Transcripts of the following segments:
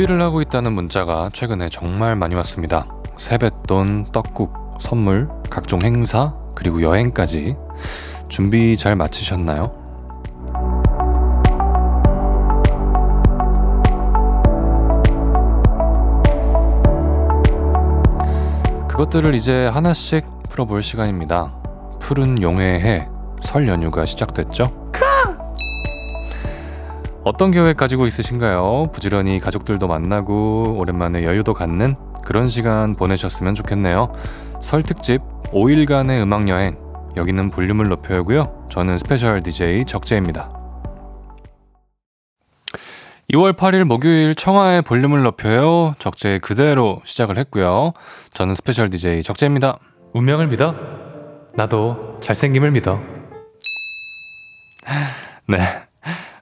준비를 하고 있다는 문자가 최근에 정말 많이 왔습니다. 세뱃돈, 떡국, 선물, 각종 행사, 그리고 여행까지 준비 잘 마치셨나요? 그것들을 이제 하나씩 풀어볼 시간입니다. 푸른 용의 해, 설 연휴가 시작됐죠? 어떤 계획 가지고 있으신가요? 부지런히 가족들도 만나고 오랜만에 여유도 갖는 그런 시간 보내셨으면 좋겠네요. 설 특집 5일간의 음악 여행. 여기는 볼륨을 높여요고요. 저는 special DJ 적재입니다. 2월 8일 목요일 청하의 볼륨을 높여요. 적재 그대로 시작을 했고요. 저는 special DJ 적재입니다. 운명을 믿어? 나도 잘생김을 믿어. 네.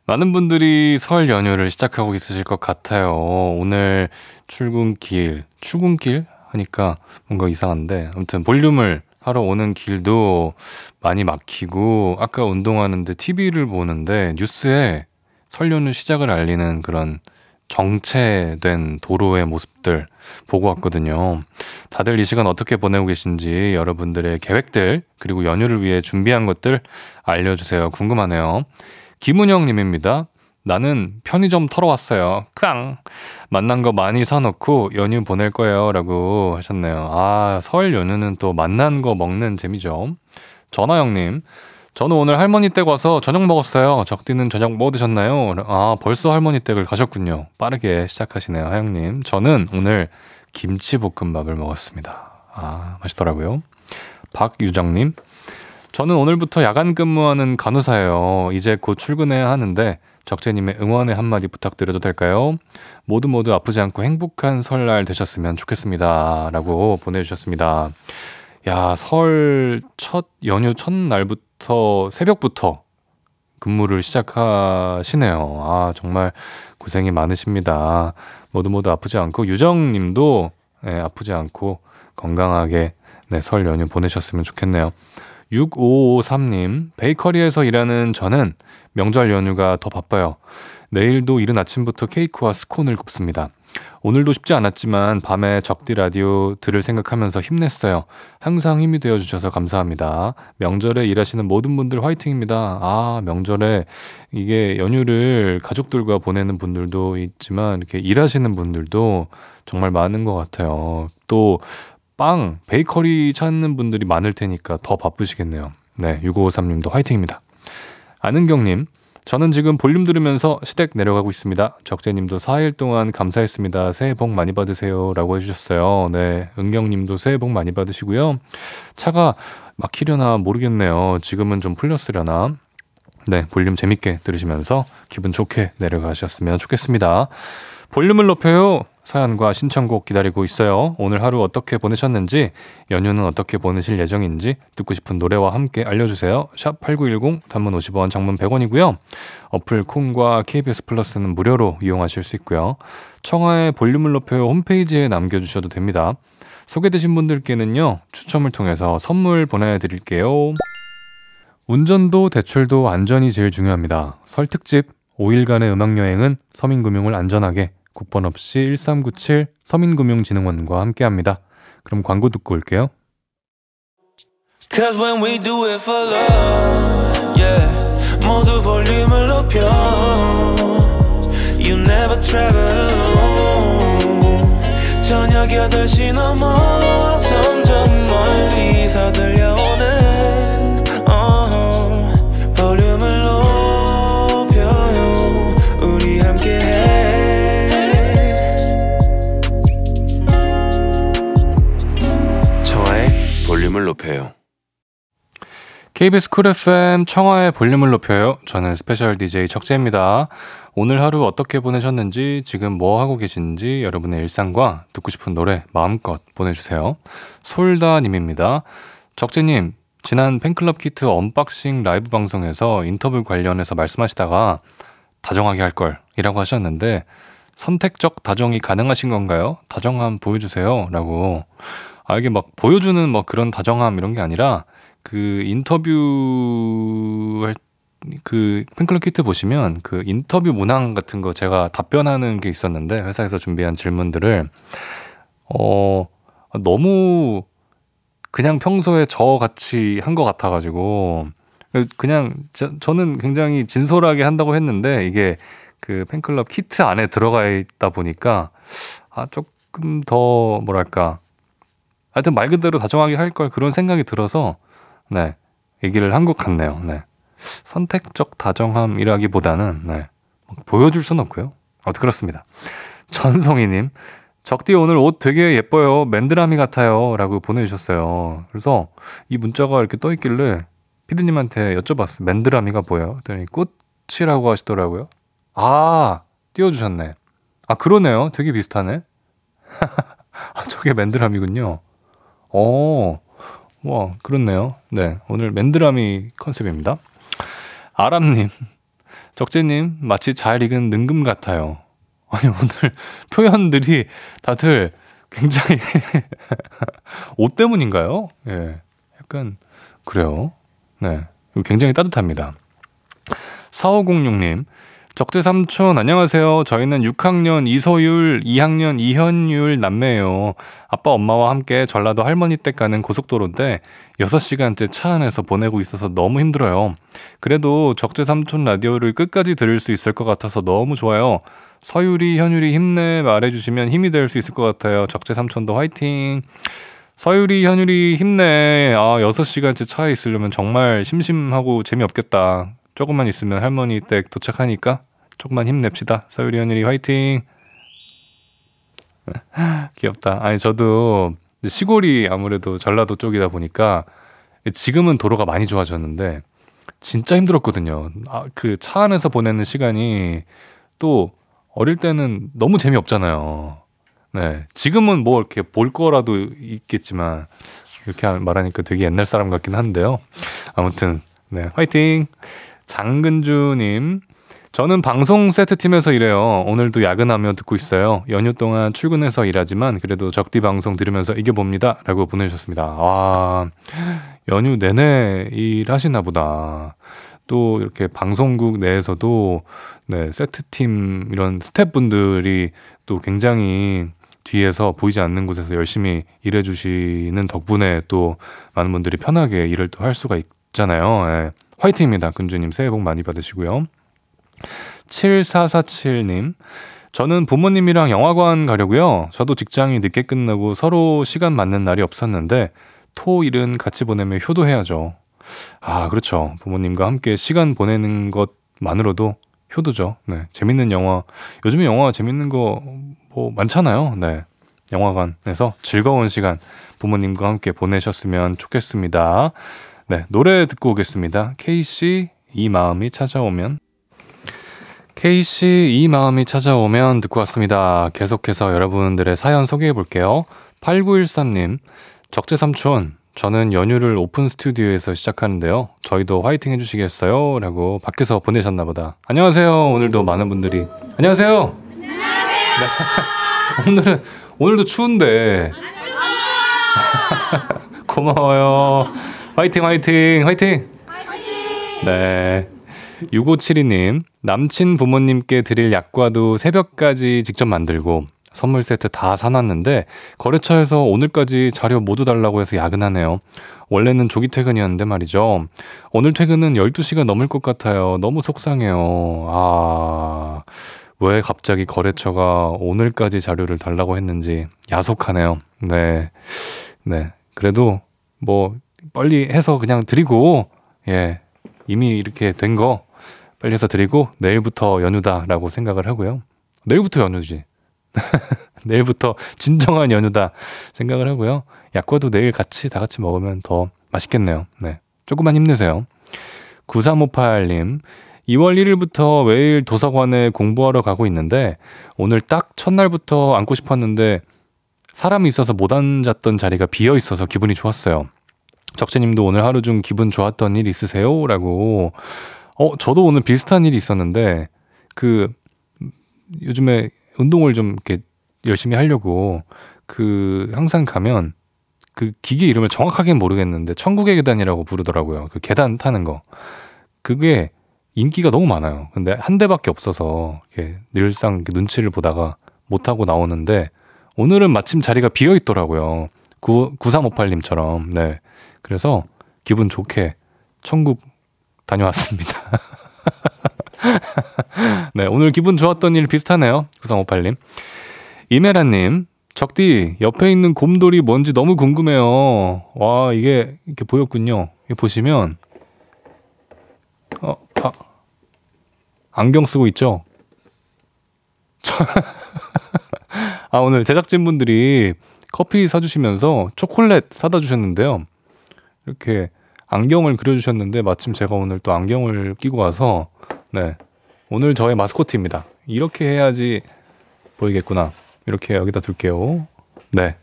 많은 분들이 설 연휴를 시작하고 있으실 것 같아요. 오늘 출근길, 출근길 하니까 뭔가 이상한데. 아무튼 볼륨을 하러 오는 길도 많이 막히고, 아까 운동하는데 TV를 보는데 뉴스에 설 연휴 시작을 알리는 그런 정체된 도로의 모습들 보고 왔거든요. 다들 이 시간 어떻게 보내고 계신지 여러분들의 계획들, 그리고 연휴를 위해 준비한 것들 알려주세요. 궁금하네요. 김은영 님입니다. 나는 편의점 털어왔어요. 깡! 만난 거 많이 사놓고 연휴 보낼 거예요. 라고 하셨네요. 아, 설 연휴는 또 만난 거 먹는 재미죠. 전화영님. 저는 오늘 할머니 댁 와서 저녁 먹었어요. 적디는 저녁 뭐 드셨나요? 아, 벌써 할머니 댁을 가셨군요. 빠르게 시작하시네요, 하영님. 저는 오늘 김치볶음밥을 먹었습니다. 아, 맛있더라고요. 박유정님. 저는 오늘부터 야간 근무하는 간호사예요. 이제 곧 출근해야 하는데 적재님의 응원의 한마디 부탁드려도 될까요? 모두 모두 아프지 않고 행복한 설날 되셨으면 좋겠습니다. 라고 보내주셨습니다. 야, 설 첫 연휴 첫날부터 새벽부터 근무를 시작하시네요. 아, 정말 고생이 많으십니다. 모두 모두 아프지 않고 유정 님도 네, 아프지 않고 건강하게 네, 설 연휴 보내셨으면 좋겠네요. 6553님, 베이커리에서 일하는 저는 명절 연휴가 더 바빠요. 내일도 이른 아침부터 케이크와 스콘을 굽습니다. 오늘도 쉽지 않았지만 밤에 적디 라디오 들을 생각하면서 힘냈어요. 항상 힘이 되어 주셔서 감사합니다. 명절에 일하시는 모든 분들 화이팅입니다. 아, 명절에 이게 연휴를 가족들과 보내는 분들도 있지만 이렇게 일하시는 분들도 정말 많은 것 같아요. 또 빵, 베이커리 찾는 분들이 많을 테니까 더 바쁘시겠네요. 네, 6553님도 화이팅입니다. 아는경님, 저는 지금 볼륨 들으면서 시댁 내려가고 있습니다. 적재님도 4일 동안 감사했습니다. 새해 복 많이 받으세요. 라고 해주셨어요. 네, 은경님도 새해 복 많이 받으시고요. 차가 막히려나 모르겠네요. 지금은 좀 풀렸으려나. 네, 볼륨 재밌게 들으시면서 기분 좋게 내려가셨으면 좋겠습니다. 볼륨을 높여요. 사연과 신청곡 기다리고 있어요. 오늘 하루 어떻게 보내셨는지, 연휴는 어떻게 보내실 예정인지 듣고 싶은 노래와 함께 알려주세요. 샵 8910 단문 50원, 장문 100원이고요. 어플 콩과 KBS 플러스는 무료로 이용하실 수 있고요. 청하의 볼륨을 높여요 홈페이지에 남겨주셔도 됩니다. 소개되신 분들께는요, 추첨을 통해서 선물 보내드릴게요. 운전도 대출도 안전이 제일 중요합니다. 설 특집 5일간의 음악여행은 서민금융을 안전하게 국번 없이 1397 서민금융진흥원과 함께합니다. 그럼 광고 듣고 올게요. Cause when we do it for love, yeah. 모두 볼륨을 높여. You never travel alone. 저녁 8시 넘어 점점 멀리서 들려오 높여요. KBS Cool FM 청하의 볼륨을 높여요. 저는 special DJ 적재입니다. 오늘 하루 어떻게 보내셨는지, 지금 뭐 하고 계신지 여러분의 일상과 듣고 싶은 노래 마음껏 보내주세요. 솔다님입니다. 적재님, 지난 팬클럽 키트 unboxing 라이브 방송에서 인터뷰 관련해서 말씀하시다가 다정하게 할 걸이라고 하셨는데 선택적 다정이 가능하신 건가요? 다정함 보여주세요. 라고 아, 이게 막 보여주는 뭐 그런 다정함 이런 게 아니라 그 인터뷰 할 그 팬클럽 키트 보시면 그 인터뷰 문항 같은 거 제가 답변하는 게 있었는데 회사에서 준비한 질문들을 어 너무 그냥 평소에 저 같이 한 것 같아가지고 그냥 저, 저는 굉장히 진솔하게 한다고 했는데 이게 그 팬클럽 키트 안에 들어가 있다 보니까 아 조금 더 뭐랄까 하여튼 말 그대로 다정하게 할 걸 그런 생각이 들어서 네 얘기를 한 것 같네요. 네 선택적 다정함이라기보다는 네 보여줄 순 없고요. 아무튼 그렇습니다. 전성희님 적디 오늘 옷 되게 예뻐요. 맨드라미 같아요. 라고 보내주셨어요. 그래서 이 문자가 이렇게 떠있길래 피디님한테 여쭤봤어요. 맨드라미가 뭐예요? 그랬더니 꽃이라고 하시더라고요. 아, 띄워주셨네. 아, 그러네요. 되게 비슷하네. 아, 저게 맨드라미군요. 어, 와, 그렇네요. 네, 오늘 맨드라미 컨셉입니다. 아람님, 적재님, 마치 잘 익은 능금 같아요. 아니, 오늘 표현들이 다들 굉장히 옷 때문인가요? 예. 약간, 그래요. 네. 굉장히 따뜻합니다. 4506님, 적재 삼촌, 안녕하세요. 저희는 6학년 이소율, 2학년 이현율 남매예요. 아빠, 엄마와 함께 전라도 할머니 댁 가는 고속도로인데 6시간째 차 안에서 보내고 있어서 너무 힘들어요. 그래도 적재 삼촌 라디오를 끝까지 들을 수 있을 것 같아서 너무 좋아요. 서유리, 현율이 힘내 말해주시면 힘이 될 수 있을 것 같아요. 적재 삼촌도 화이팅. 서유리, 현율이 힘내. 아, 6시간째 차에 있으려면 정말 심심하고 재미없겠다. 조금만 있으면 할머니 댁 도착하니까 조금만 힘냅시다. 서유리, 현율이 화이팅. 귀엽다. 아니, 저도 시골이 아무래도 전라도 쪽이다 보니까 지금은 도로가 많이 좋아졌는데 진짜 힘들었거든요. 아, 그 차 안에서 보내는 시간이 또 어릴 때는 너무 재미없잖아요. 네. 지금은 뭐 이렇게 볼 거라도 있겠지만, 이렇게 말하니까 되게 옛날 사람 같긴 한데요. 아무튼, 네. 화이팅! 장근주님. 저는 방송 세트팀에서 일해요. 오늘도 야근하며 듣고 있어요. 연휴 동안 출근해서 일하지만 그래도 적디 방송 들으면서 이겨봅니다. 라고 보내주셨습니다. 와, 연휴 내내 일하시나 보다. 또 이렇게 방송국 내에서도 네, 세트팀 이런 스태프분들이 또 굉장히 뒤에서 보이지 않는 곳에서 열심히 일해 주시는 덕분에 또 많은 분들이 편하게 일을 또 할 수가 있잖아요. 네. 화이팅입니다. 근주님 새해 복 많이 받으시고요. 7447님. 저는 부모님이랑 영화관 가려고요. 저도 직장이 늦게 끝나고 서로 시간 맞는 날이 없었는데 토, 일은 같이 보내며 효도해야죠. 아, 그렇죠. 부모님과 함께 시간 보내는 것만으로도 효도죠. 네. 재밌는 영화. 요즘에 영화 재밌는 거 뭐 많잖아요. 네. 영화관에서 즐거운 시간 부모님과 함께 보내셨으면 좋겠습니다. 네. 노래 듣고 오겠습니다. K씨, 이 마음이 찾아오면. K씨, 이 마음이 찾아오면 듣고 왔습니다. 계속해서 여러분들의 사연 소개해 볼게요. 8913님, 적재삼촌, 저는 연휴를 오픈 스튜디오에서 시작하는데요. 저희도 화이팅 해주시겠어요? 라고 밖에서 보내셨나 보다. 안녕하세요. 오늘도 많은 분들이. 안녕하세요. 안녕하세요. 네. 오늘은, 오늘도 추운데. 고마워요. 화이팅, 화이팅, 화이팅. 네. 6572님, 남친 부모님께 드릴 약과도 새벽까지 직접 만들고 선물 세트 다 사놨는데 거래처에서 오늘까지 자료 모두 달라고 해서 야근하네요. 원래는 조기 퇴근이었는데 말이죠. 오늘 퇴근은 12시가 넘을 것 같아요. 너무 속상해요. 아, 왜 갑자기 거래처가 오늘까지 자료를 달라고 했는지 야속하네요. 네. 네. 그래도 뭐 빨리 해서 그냥 드리고, 예. 이미 이렇게 된 거 빨리 해서 드리고 내일부터 연휴다라고 생각을 하고요. 내일부터 연휴지. 내일부터 진정한 연휴다 생각을 하고요. 약과도 내일 같이 다 같이 먹으면 더 맛있겠네요. 네. 조금만 힘내세요. 9358님, 2월 1일부터 매일 도서관에 공부하러 가고 있는데 오늘 딱 첫날부터 앉고 싶었는데 사람이 있어서 못 앉았던 자리가 비어 있어서 기분이 좋았어요. 적재님도 오늘 하루 중 기분 좋았던 일 있으세요? 라고. 어, 저도 오늘 비슷한 일이 있었는데 그 요즘에 운동을 좀 이렇게 열심히 하려고 그 항상 가면 그 기계 이름을 정확하게 모르겠는데 천국의 계단이라고 부르더라고요. 그 계단 타는 거. 그게 인기가 너무 많아요. 근데 한 대밖에 없어서 이렇게 늘상 이렇게 눈치를 보다가 못하고 나오는데 오늘은 마침 자리가 비어 있더라고요. 9, 9358님처럼. 네. 그래서 기분 좋게 천국 다녀왔습니다. 네, 오늘 기분 좋았던 일 비슷하네요. 9358님. 이메라님, 적디, 옆에 있는 곰돌이 뭔지 너무 궁금해요. 와, 이게 이렇게 보였군요. 이게 보시면, 어, 아, 안경 쓰고 있죠? 아, 오늘 제작진분들이 커피 사주시면서 초콜릿 사다 주셨는데요. 이렇게 안경을 그려주셨는데 마침 제가 오늘 또 안경을 끼고 와서 네 오늘 저의 마스코트입니다. 이렇게 해야지 보이겠구나. 이렇게 여기다 둘게요. 네.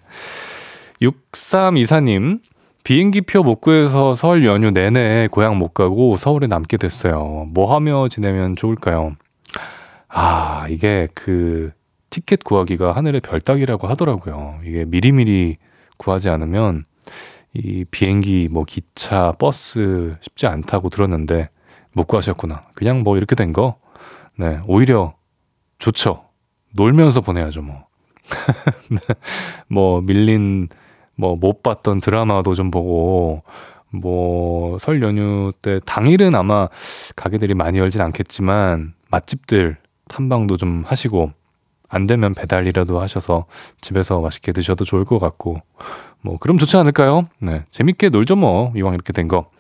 6324님, 비행기표 못 구해서 설 연휴 내내 고향 못 가고 서울에 남게 됐어요. 뭐 하며 지내면 좋을까요? 아, 이게 그 티켓 구하기가 하늘의 별 따기라고 하더라고요. 이게 미리미리 구하지 않으면 이 비행기, 뭐 기차, 버스 쉽지 않다고 들었는데 못 구하셨구나. 그냥 뭐 이렇게 된 거, 네, 오히려 좋죠. 놀면서 보내야죠, 뭐. 네. 뭐 밀린 뭐 못 봤던 드라마도 좀 보고 뭐 설 연휴 때 당일은 아마 가게들이 많이 열진 않겠지만 맛집들 탐방도 좀 하시고 안 되면 배달이라도 하셔서 집에서 맛있게 드셔도 좋을 것 같고 뭐 그럼 좋지 않을까요? 네. 재밌게 놀죠 뭐. 이왕 이렇게 된 거.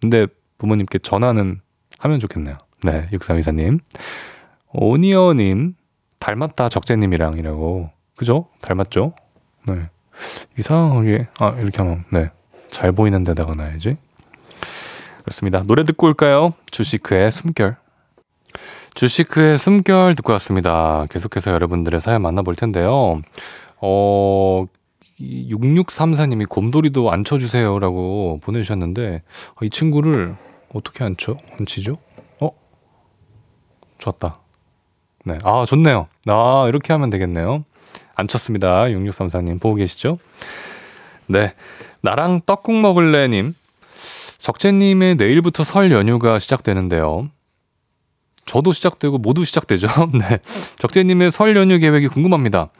근데 부모님께 전화는 하면 좋겠네요. 네. 6324님. 오니어님 닮았다 적재님이랑이라고. 그죠? 닮았죠? 네. 이상하게 아 이렇게 하면 네. 잘 보이는 데다가 놔야지. 그렇습니다. 노래 듣고 올까요? 주시크의 숨결. 주시크의 숨결 듣고 왔습니다. 계속해서 여러분들의 사연 만나볼 텐데요. 어, 6634님이 곰돌이도 앉혀주세요 라고 보내주셨는데, 어, 이 친구를 어떻게 앉혀? 앉히죠? 어? 좋았다. 네. 아, 좋네요. 아, 이렇게 하면 되겠네요. 앉혔습니다. 6634님 보고 계시죠? 네. 나랑 떡국 먹을래님. 적재님의 내일부터 설 연휴가 시작되는데요. 저도 시작되고 모두 시작되죠. 네. 적재님의 설 연휴 계획이 궁금합니다.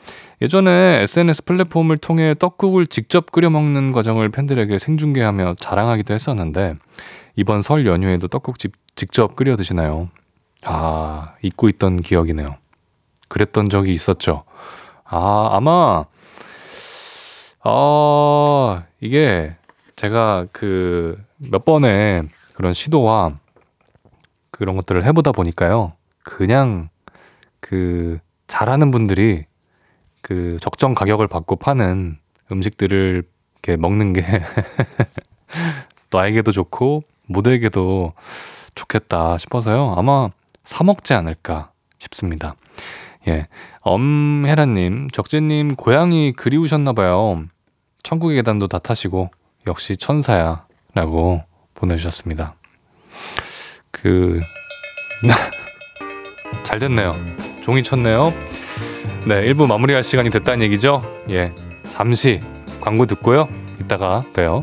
예전에 SNS 플랫폼을 통해 떡국을 직접 끓여 먹는 과정을 팬들에게 생중계하며 자랑하기도 했었는데 이번 설 연휴에도 떡국 집 직접 끓여 드시나요? 아, 잊고 있던 기억이네요. 그랬던 적이 있었죠. 아, 아마 어, 이게 제가 그 몇 번의 그런 시도와 그런 것들을 해보다 보니까요. 그냥 그 잘하는 분들이 그 적정 가격을 받고 파는 음식들을 이렇게 먹는 게 나에게도 좋고 모두에게도 좋겠다 싶어서요. 아마 사 먹지 않을까 싶습니다. 예. 엄혜라님, 적재님, 고양이 그리우셨나봐요. 천국의 계단도 다 타시고, 역시 천사야. 라고 보내주셨습니다. 그, 잘 됐네요. 종이 쳤네요. 네, 1부 마무리할 시간이 됐다는 얘기죠? 예. 잠시 광고 듣고요. 이따가 봬요.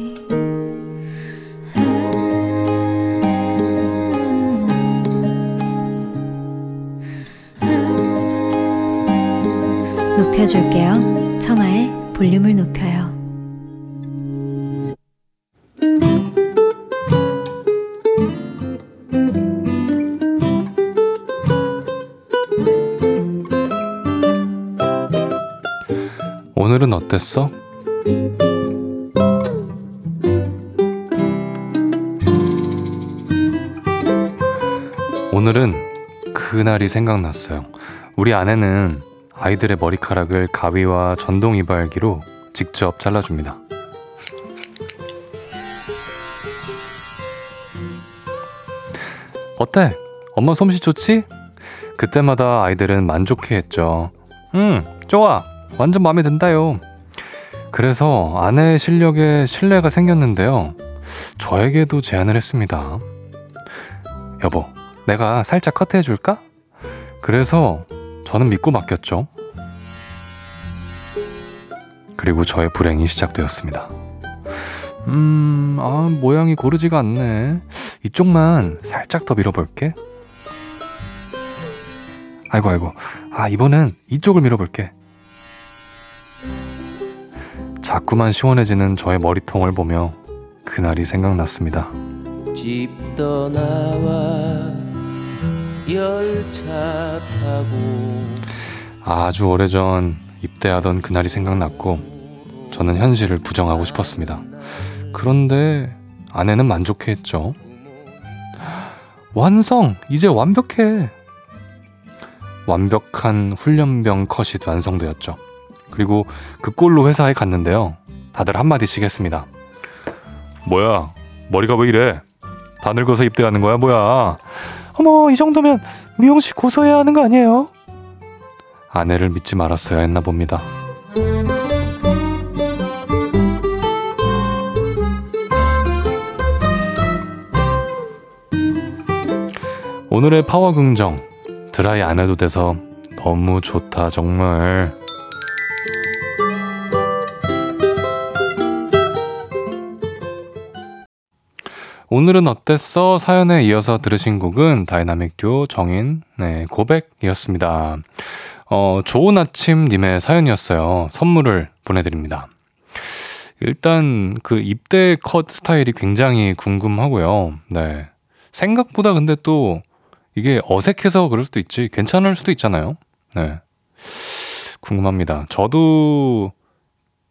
높여줄게요. 청하의 볼륨을 높여요. 오늘은 어땠어? 오늘은 그날이 생각났어요. 우리 아내는 아이들의 머리카락을 가위와 전동 이발기로 직접 잘라줍니다. 어때? 엄마 솜씨 좋지? 그때마다 아이들은 만족해 했죠. 응, 좋아. 완전 마음에 든다요. 그래서 아내의 실력에 신뢰가 생겼는데요. 저에게도 제안을 했습니다. 여보, 내가 살짝 커트해 줄까? 그래서 저는 믿고 맡겼죠. 그리고 저의 불행이 시작되었습니다. 음, 아, 모양이 고르지가 않네. 이쪽만 살짝 더 밀어볼게. 아이고, 아이고. 아, 이번엔 이쪽을 밀어볼게. 자꾸만 시원해지는 저의 머리통을 보며 그날이 생각났습니다. 집 떠나와 열차 타고 아주 오래전 입대하던 그날이 생각났고 저는 현실을 부정하고 싶었습니다. 그런데 아내는 만족해 했죠. 완성! 이제 완벽해! 완벽한 훈련병 컷이 완성되었죠. 그리고 그 꼴로 회사에 갔는데요. 다들 한마디씩 했습니다. 뭐야, 머리가 왜 이래? 다 늙어서 입대하는 거야, 뭐야? 어머, 이 정도면 미용실 고소해야 하는 거 아니에요? 아내를 믿지 말았어야 했나 봅니다. 오늘의 파워 긍정 드라이 안 해도 돼서 너무 좋다 정말 오늘은 어땠어? 사연에 이어서 들으신 곡은 다이나믹 듀오 정인 네, 고백이었습니다. 어, 좋은 아침 님의 사연이었어요. 선물을 보내드립니다. 일단 그 입대 컷 스타일이 굉장히 궁금하고요. 네. 생각보다 근데 또 이게 어색해서 그럴 수도 있지. 괜찮을 수도 있잖아요. 네. 궁금합니다. 저도,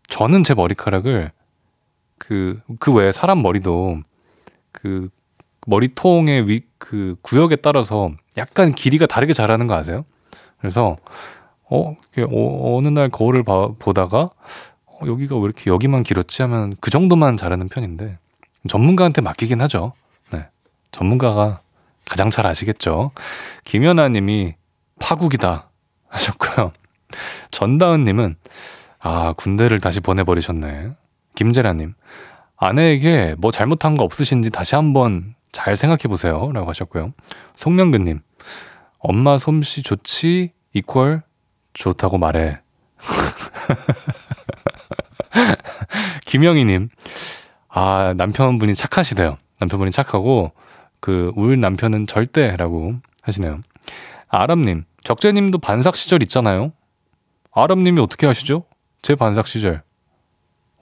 저는 제 머리카락을 그, 그 외에 사람 머리도 그 머리통의 위, 그 구역에 따라서 약간 길이가 다르게 자라는 거 아세요? 그래서, 어, 어 어느 날 거울을 봐, 보다가, 어, 여기가 왜 이렇게 여기만 길었지 하면 그 정도만 자라는 편인데, 전문가한테 맡기긴 하죠. 네. 전문가가 가장 잘 아시겠죠? 김연아 님이 파국이다 하셨고요. 전다은 님은, 아, 군대를 다시 보내 버리셨네. 김재라 님, 아내에게 뭐 잘못한 거 없으신지 다시 한번 잘 생각해 보세요. 라고 하셨고요. 송명근 님, 엄마 솜씨 좋지? 이퀄 좋다고 말해. 김영희님, 아, 남편분이 착하시대요. 남편분이 착하고, 그, 울 남편은 절대 라고 하시네요. 아람님, 적재님도 반삭 시절 있잖아요. 아람님이 어떻게 하시죠? 제 반삭 시절.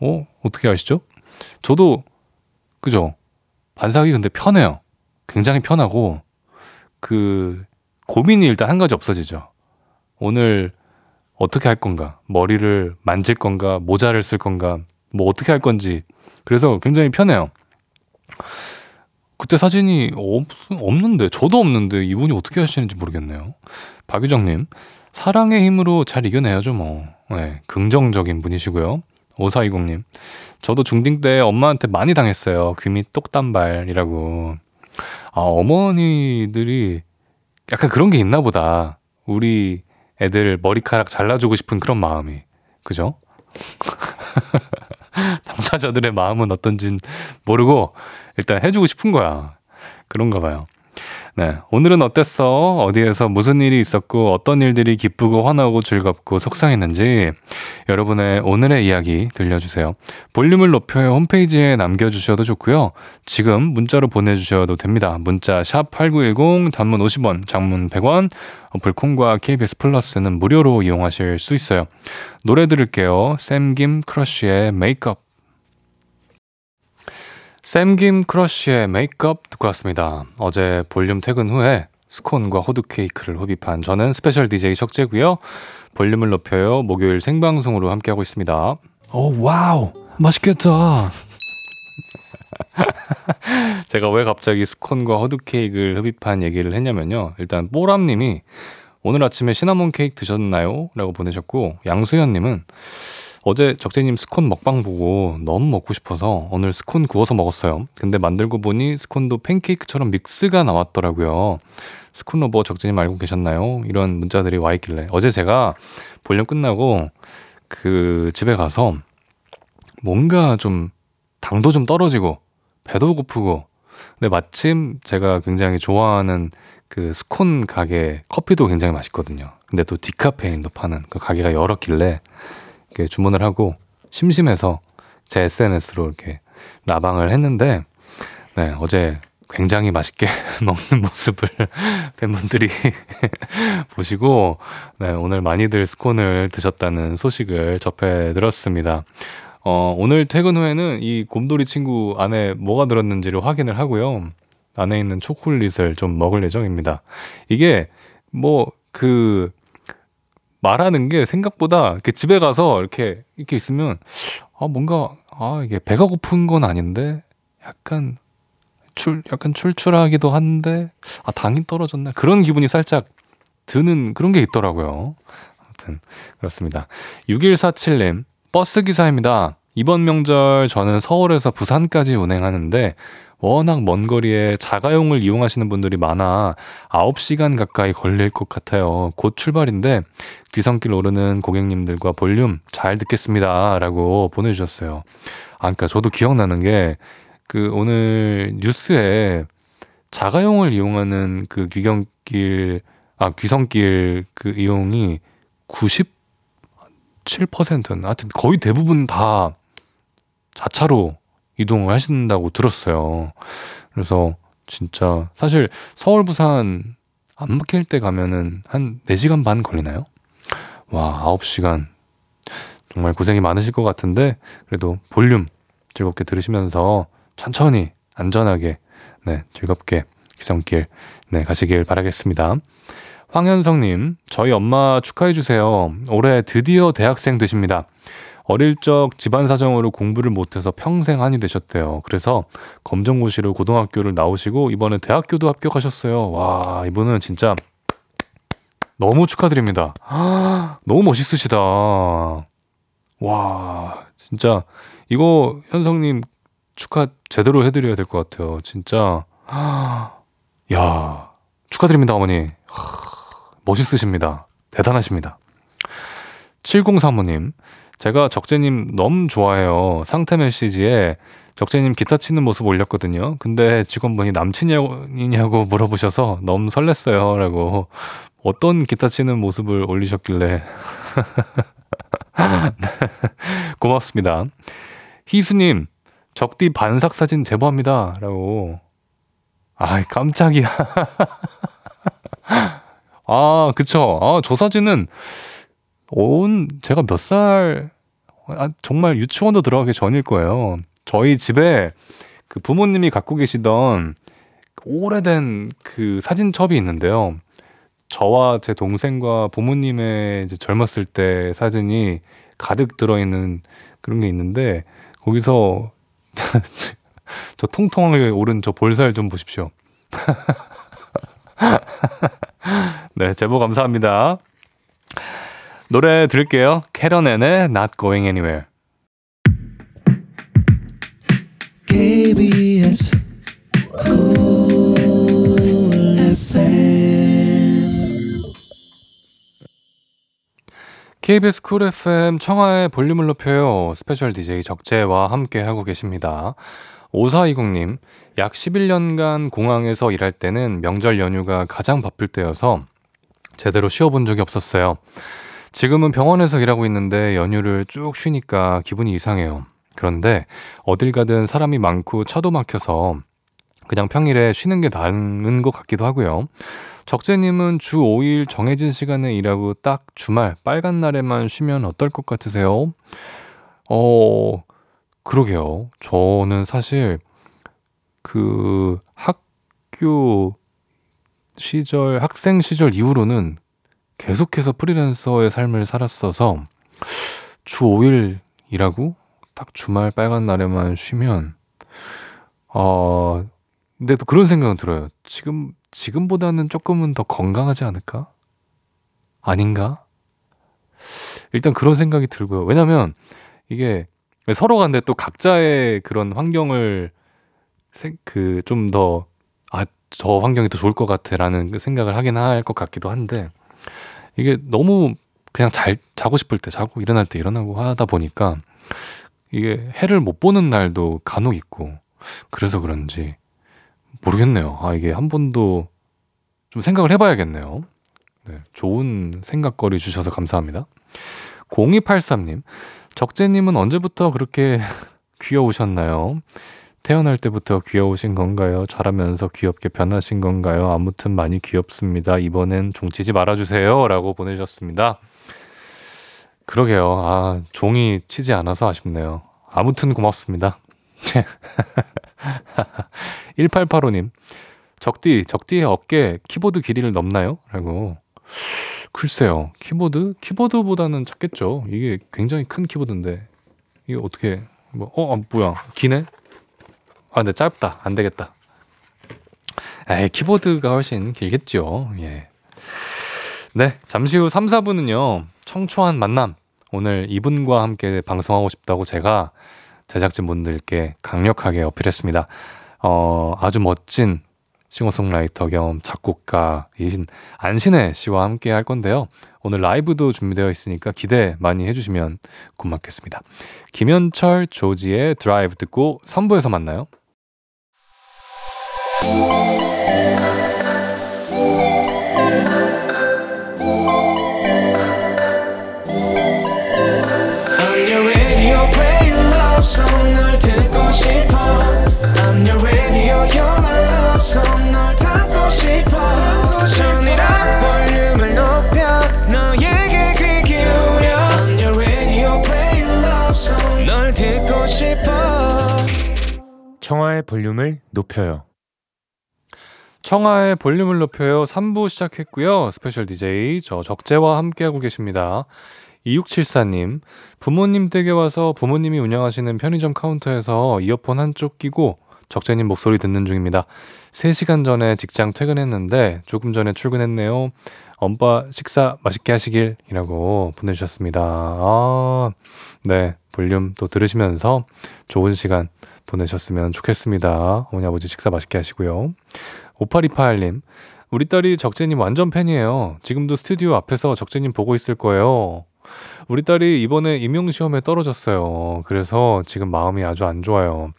어? 어떻게 하시죠? 저도 그죠 반삭이 근데 편해요. 굉장히 편하고 그 고민이 일단 한 가지 없어지죠. 오늘 어떻게 할 건가? 머리를 만질 건가? 모자를 쓸 건가? 뭐 어떻게 할 건지. 그래서 굉장히 편해요. 그때 사진이 없, 없는데, 저도 없는데 이분이 어떻게 하시는지 모르겠네요. 박유정님, 사랑의 힘으로 잘 이겨내야죠, 뭐. 네, 긍정적인 분이시고요. 5420님, 저도 중딩 때 엄마한테 많이 당했어요. 귀밑 똑단발이라고. 아, 어머니들이 약간 그런 게 있나 보다. 우리 애들 머리카락 잘라주고 싶은 그런 마음이. 그죠? 당사자들의 마음은 어떤진 모르고 일단 해주고 싶은 거야. 그런가 봐요. 네. 오늘은 어땠어? 어디에서 무슨 일이 있었고, 어떤 일들이 기쁘고 화나고 즐겁고 속상했는지 여러분의 오늘의 이야기 들려주세요. 볼륨을 높여요 홈페이지에 남겨주셔도 좋고요. 지금 문자로 보내주셔도 됩니다. 문자 샵 8910, 단문 50원, 장문 100원, 어플 콩과 KBS 플러스는 무료로 이용하실 수 있어요. 노래 들을게요. 샘김 크러쉬의 Make Up. 샘김 크러쉬의 Make Up 듣고 왔습니다. 어제 볼륨 퇴근 후에 스콘과 호두 케이크를 흡입한 저는 special DJ 적재고요. 볼륨을 높여요. 목요일 생방송으로 함께하고 있습니다. 오 wow 맛있겠다. 제가 왜 갑자기 스콘과 호두 케이크를 흡입한 얘기를 했냐면요. 일단 뽀람님이 오늘 아침에 시나몬 케이크 드셨나요? 라고 보내셨고 양수현님은 어제 적재님 스콘 먹방 보고 너무 먹고 싶어서 오늘 스콘 구워서 먹었어요. 근데 만들고 보니 스콘도 팬케이크처럼 믹스가 나왔더라고요. 스콘 lover 적재님 알고 계셨나요? 이런 문자들이 와 있길래 어제 제가 볼륨 끝나고 그 집에 가서 뭔가 좀 당도 좀 떨어지고 배도 고프고 근데 마침 제가 굉장히 좋아하는 그 스콘 가게 커피도 굉장히 맛있거든요. 근데 또 디카페인도 파는 그 가게가 열었길래 이렇게 주문을 하고 심심해서 제 SNS로 이렇게 라방을 했는데 네, 어제 굉장히 맛있게 먹는 모습을 팬분들이 보시고 네, 오늘 많이들 스콘을 드셨다는 소식을 접해 들었습니다. 어, 오늘 퇴근 후에는 이 곰돌이 친구 안에 뭐가 들었는지를 확인을 하고요. 안에 있는 초콜릿을 좀 먹을 예정입니다. 이게 뭐그 말하는 게 생각보다 집에 가서 이렇게 이렇게 있으면 아 뭔가 아 이게 배가 고픈 건 아닌데 약간 출 약간 출출하기도 한데 아 당이 떨어졌나 그런 기분이 살짝 드는 그런 게 있더라고요. 아무튼 그렇습니다. 6147님 버스 기사입니다. 이번 명절 저는 서울에서 부산까지 운행하는데 워낙 먼 거리에 자가용을 이용하시는 분들이 많아 9시간 가까이 걸릴 것 같아요. 곧 출발인데 귀성길 오르는 고객님들과 볼륨 잘 듣겠습니다. 라고 보내주셨어요. 아, 그러니까 저도 기억나는 게 그 오늘 뉴스에 자가용을 이용하는 그 귀경길, 아, 귀성길 그 이용이 97%였나? 하여튼 거의 대부분 다 자차로 이동을 하신다고 들었어요. 그래서 진짜 사실 서울 부산 안 막힐 때 가면은 한 4시간 반 걸리나요? 와, 9시간. 정말 고생이 많으실 것 같은데 그래도 볼륨 즐겁게 들으시면서 천천히 안전하게 네, 즐겁게 귀성길 네, 가시길 바라겠습니다. 황현성님, 저희 엄마 축하해주세요. 올해 드디어 대학생 되십니다. 어릴 적 집안 사정으로 공부를 못해서 평생 한이 되셨대요. 그래서 검정고시로 고등학교를 나오시고 이번에 대학교도 합격하셨어요. 와, 이분은 진짜 너무 축하드립니다. 너무 멋있으시다. 와, 진짜 이거 현성님 축하 제대로 해드려야 될 것 같아요. 진짜. 야, 축하드립니다, 어머니. 멋있으십니다. 대단하십니다. 7035님, 제가 적재님 너무 좋아해요. 상태 메시지에 적재님 기타 치는 모습 올렸거든요. 근데 직원분이 남친이냐고 물어보셔서 너무 설렜어요. 라고 어떤 기타 치는 모습을 올리셨길래. 고맙습니다. 희수님, 적디 반삭 사진 제보합니다. 라고. 아이, 깜짝이야. 아, 그쵸. 아, 저 사진은 온 제가 몇 살, 아, 정말 유치원도 들어가기 전일 거예요. 저희 집에 그 부모님이 갖고 계시던 오래된 그 사진첩이 있는데요. 저와 제 동생과 부모님의 이제 젊었을 때 사진이 가득 들어있는 그런 게 있는데 거기서 저 통통하게 오른 저 볼살 좀 보십시오. 네, 제보 감사합니다. 노래 들을게요. 캐런앤의 Not Going Anywhere. KBS KBS 쿨 FM 청하의 볼륨을 높여요. special DJ 적재와 함께 하고 계십니다. 5420님, 약 11년간 공항에서 일할 때는 명절 연휴가 가장 바쁠 때여서 제대로 쉬어본 적이 없었어요. 지금은 병원에서 일하고 있는데 연휴를 쭉 쉬니까 기분이 이상해요. 그런데 어딜 가든 사람이 많고 차도 막혀서 그냥 평일에 쉬는 게 나은 것 같기도 하고요. 적재님은 주 5일 정해진 시간에 일하고 딱 주말 빨간 날에만 쉬면 어떨 것 같으세요? 어, 그러게요. 저는 사실 그 학교 시절, 학생 시절 이후로는 계속해서 프리랜서의 삶을 살았어서 주 5일 일하고 딱 주말 빨간 날에만 쉬면 어 근데 또 그런 생각은 들어요. 지금 지금보다는 조금은 더 건강하지 않을까? 아닌가? 일단 그런 생각이 들고요. 왜냐면 이게 서로가 근데 또 각자의 그런 환경을 그 좀 더 아, 저 환경이 더 좋을 것 같아라는 그 생각을 하긴 할 것 같기도 한데 이게 너무 그냥 잘 자고 싶을 때 자고 일어날 때 일어나고 하다 보니까 이게 해를 못 보는 날도 간혹 있고 그래서 그런지 모르겠네요. 아, 이게 한 번도 좀 생각을 해봐야겠네요. 네, 좋은 생각거리 주셔서 감사합니다. 0283님, 적재님은 언제부터 그렇게 귀여우셨나요? 태어날 때부터 귀여우신 건가요? 자라면서 귀엽게 변하신 건가요? 아무튼 많이 귀엽습니다. 이번엔 종치지 말아주세요. 라고 보내주셨습니다. 그러게요. 아, 종이 치지 않아서 아쉽네요. 아무튼 고맙습니다. 1885님, 적디, 적디의 어깨 키보드 길이를 넘나요? 라고. 글쎄요. 키보드? 키보드보다는 작겠죠. 이게 굉장히 큰 키보드인데. 이게 어떻게, 뭐, 어, 아, 뭐야. 기네? 아, 근데 짧다. 안 되겠다. 에이, 키보드가 훨씬 길겠죠. 예. 네. 잠시 후 3, 4분은요. 청초한 만남. 오늘 이분과 함께 방송하고 싶다고 제가 제작진분들께 강력하게 어필했습니다. 어, 아주 멋진 싱어송라이터 겸 작곡가이신 안신혜 씨와 함께 할 건데요. 오늘 라이브도 준비되어 있으니까 기대 많이 해주시면 고맙겠습니다. 김현철, 조지의 드라이브 듣고 3부에서 만나요. 청하의 볼륨을 높여요. 청하의 볼륨을 높여요. 3부 시작했고요. special DJ 저 적재와 함께하고 계십니다. 2674님, 부모님 댁에 와서 부모님이 운영하시는 편의점 카운터에서 이어폰 한쪽 끼고 적재님 목소리 듣는 중입니다. 3시간 전에 직장 퇴근했는데 조금 전에 출근했네요. 엄빠 식사 맛있게 하시길 이라고 보내주셨습니다. 아, 네. 볼륨 또 들으시면서 좋은 시간 보내셨으면 좋겠습니다. 어머니 아버지 식사 맛있게 하시고요. 5828님, 우리 딸이 적재님 완전 팬이에요. 지금도 스튜디오 앞에서 적재님 보고 있을 거예요. 우리 딸이 이번에 임용시험에 떨어졌어요. 그래서 지금 마음이 아주 안 좋아요.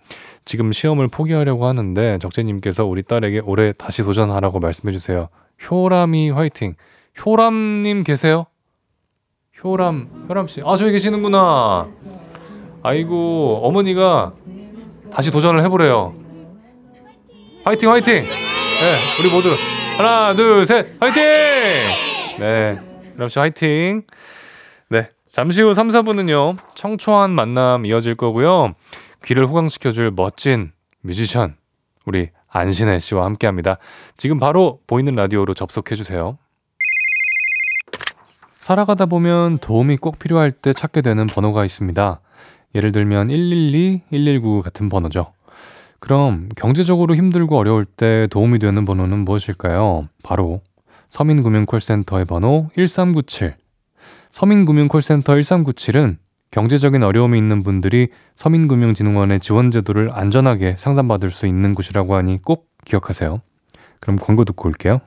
지금 시험을 포기하려고 하는데 적재님께서 우리 딸에게 올해 다시 도전하라고 말씀해주세요. 효람이 화이팅. 효람님 계세요? 효람, 효람씨. 아, 저기 계시는구나. 아이고, 어머니가 다시 도전을 해보래요. 화이팅, 화이팅! 네, 우리 모두 하나, 둘, 셋, 화이팅! 네, 여러분 화이팅! 네, 잠시 후 3, 4분은요, 청초한 만남 이어질 거고요. 귀를 호강시켜줄 멋진 뮤지션, 우리 안신혜 씨와 함께 합니다. 지금 바로 보이는 라디오로 접속해주세요. 살아가다 보면 도움이 꼭 필요할 때 찾게 되는 번호가 있습니다. 예를 들면 112, 119 같은 번호죠. 그럼 경제적으로 힘들고 어려울 때 도움이 되는 번호는 무엇일까요? 바로 서민금융콜센터의 번호 1397. 서민금융콜센터 1397은 경제적인 어려움이 있는 분들이 서민금융진흥원의 지원제도를 안전하게 상담받을 수 있는 곳이라고 하니 꼭 기억하세요. 그럼 광고 듣고 올게요.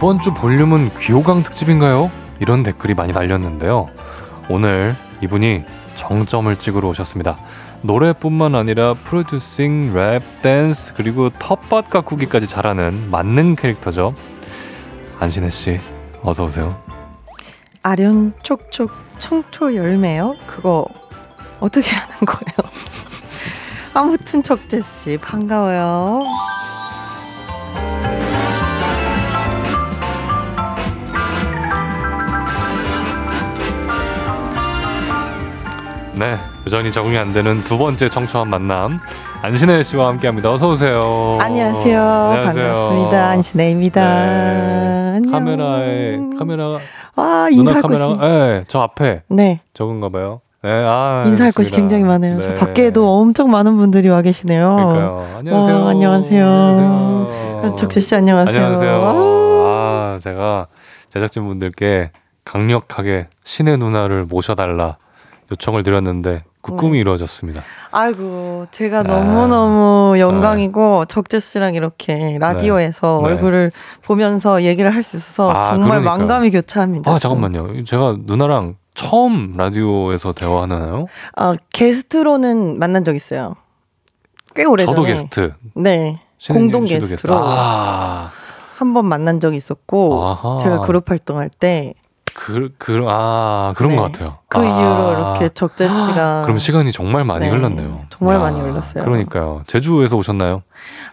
이번 주 볼륨은 귀호강 특집인가요? 이런 댓글이 많이 달렸는데요. 오늘 이분이 정점을 찍으러 오셨습니다. 노래뿐만 아니라 프로듀싱, 랩, 댄스 그리고 텃밭 가꾸기까지 잘하는 만능 캐릭터죠. 안신혜 씨, 어서 오세요. 아련 촉촉 청초 열매요? 그거 어떻게 하는 거예요? 아무튼 적재 씨 반가워요. 네, 여전히 적응이 안 되는 두 번째 청초한 만남 안신혜 씨와 함께합니다. 어서 오세요. 안녕하세요. 안녕하세요. 반갑습니다. 안신혜입니다. 네, 카메라에 카메라 와 인사 카메라 네, 저 앞에 네 적은가 봐요. 네, 아, 인사할 것이 굉장히 많아요. 네. 밖에도 엄청 많은 분들이 와 계시네요. 그러니까요. 안녕하세요. 와, 안녕하세요. 안녕하세요. 적재 씨 안녕하세요. 안녕하세요. 아, 제가 제작진 분들께 강력하게 신의 누나를 모셔달라 요청을 드렸는데 그 꿈이 네. 이루어졌습니다. 아이고, 제가 아. 너무너무 영광이고, 네. 적재 씨랑 이렇게 라디오에서 네. 얼굴을 보면서 얘기를 할 수 있어서 아, 정말 그러니까요. 만감이 교차합니다. 아, 잠깐만요. 제가 누나랑 처음 라디오에서 대화하나요? 아, 게스트로는 만난 적 있어요. 꽤 오래전에. 저도 게스트. 네. 공동 게스트로. 아. 한번 만난 적이 있었고, 아하. 제가 그룹 활동할 때 그, 그, 아, 그런 네. 것 같아요. 그 아. 이후로 이렇게 적재 씨가. 그럼 시간이 정말 많이 네. 흘렀네요. 정말 야, 많이 흘렀어요. 그러니까요. 제주에서 오셨나요?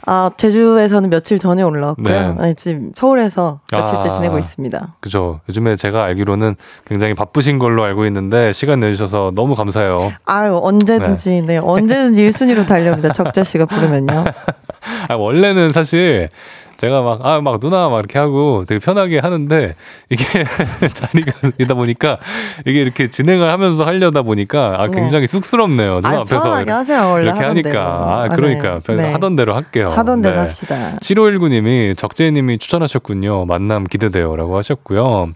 아, 제주에서는 며칠 전에 올라왔고요. 네. 아니, 지금 서울에서 며칠째 아, 지내고 있습니다. 그죠. 요즘에 제가 알기로는 굉장히 바쁘신 걸로 알고 있는데 시간 내주셔서 너무 감사해요. 아유, 언제든지, 네. 네 언제든지 1순위로 달려옵니다. 적재 씨가 부르면요. 아, 원래는 사실 제가 막, 아, 막 누나 막 이렇게 하고 되게 편하게 하는데 이게 자리가 이다 보니까 이게 이렇게 진행을 하면서 하려다 보니까 아, 네. 굉장히 네. 쑥스럽네요. 누나 아, 앞에서 이렇게, 하세요, 이렇게 하니까. 대로. 아, 그러니까. 아, 네. 하던 대로 할게요. 하던 대로 네. 합시다. 7519님이 적재님이 추천하셨군요. 만남 기대돼요. 라고 하셨고요.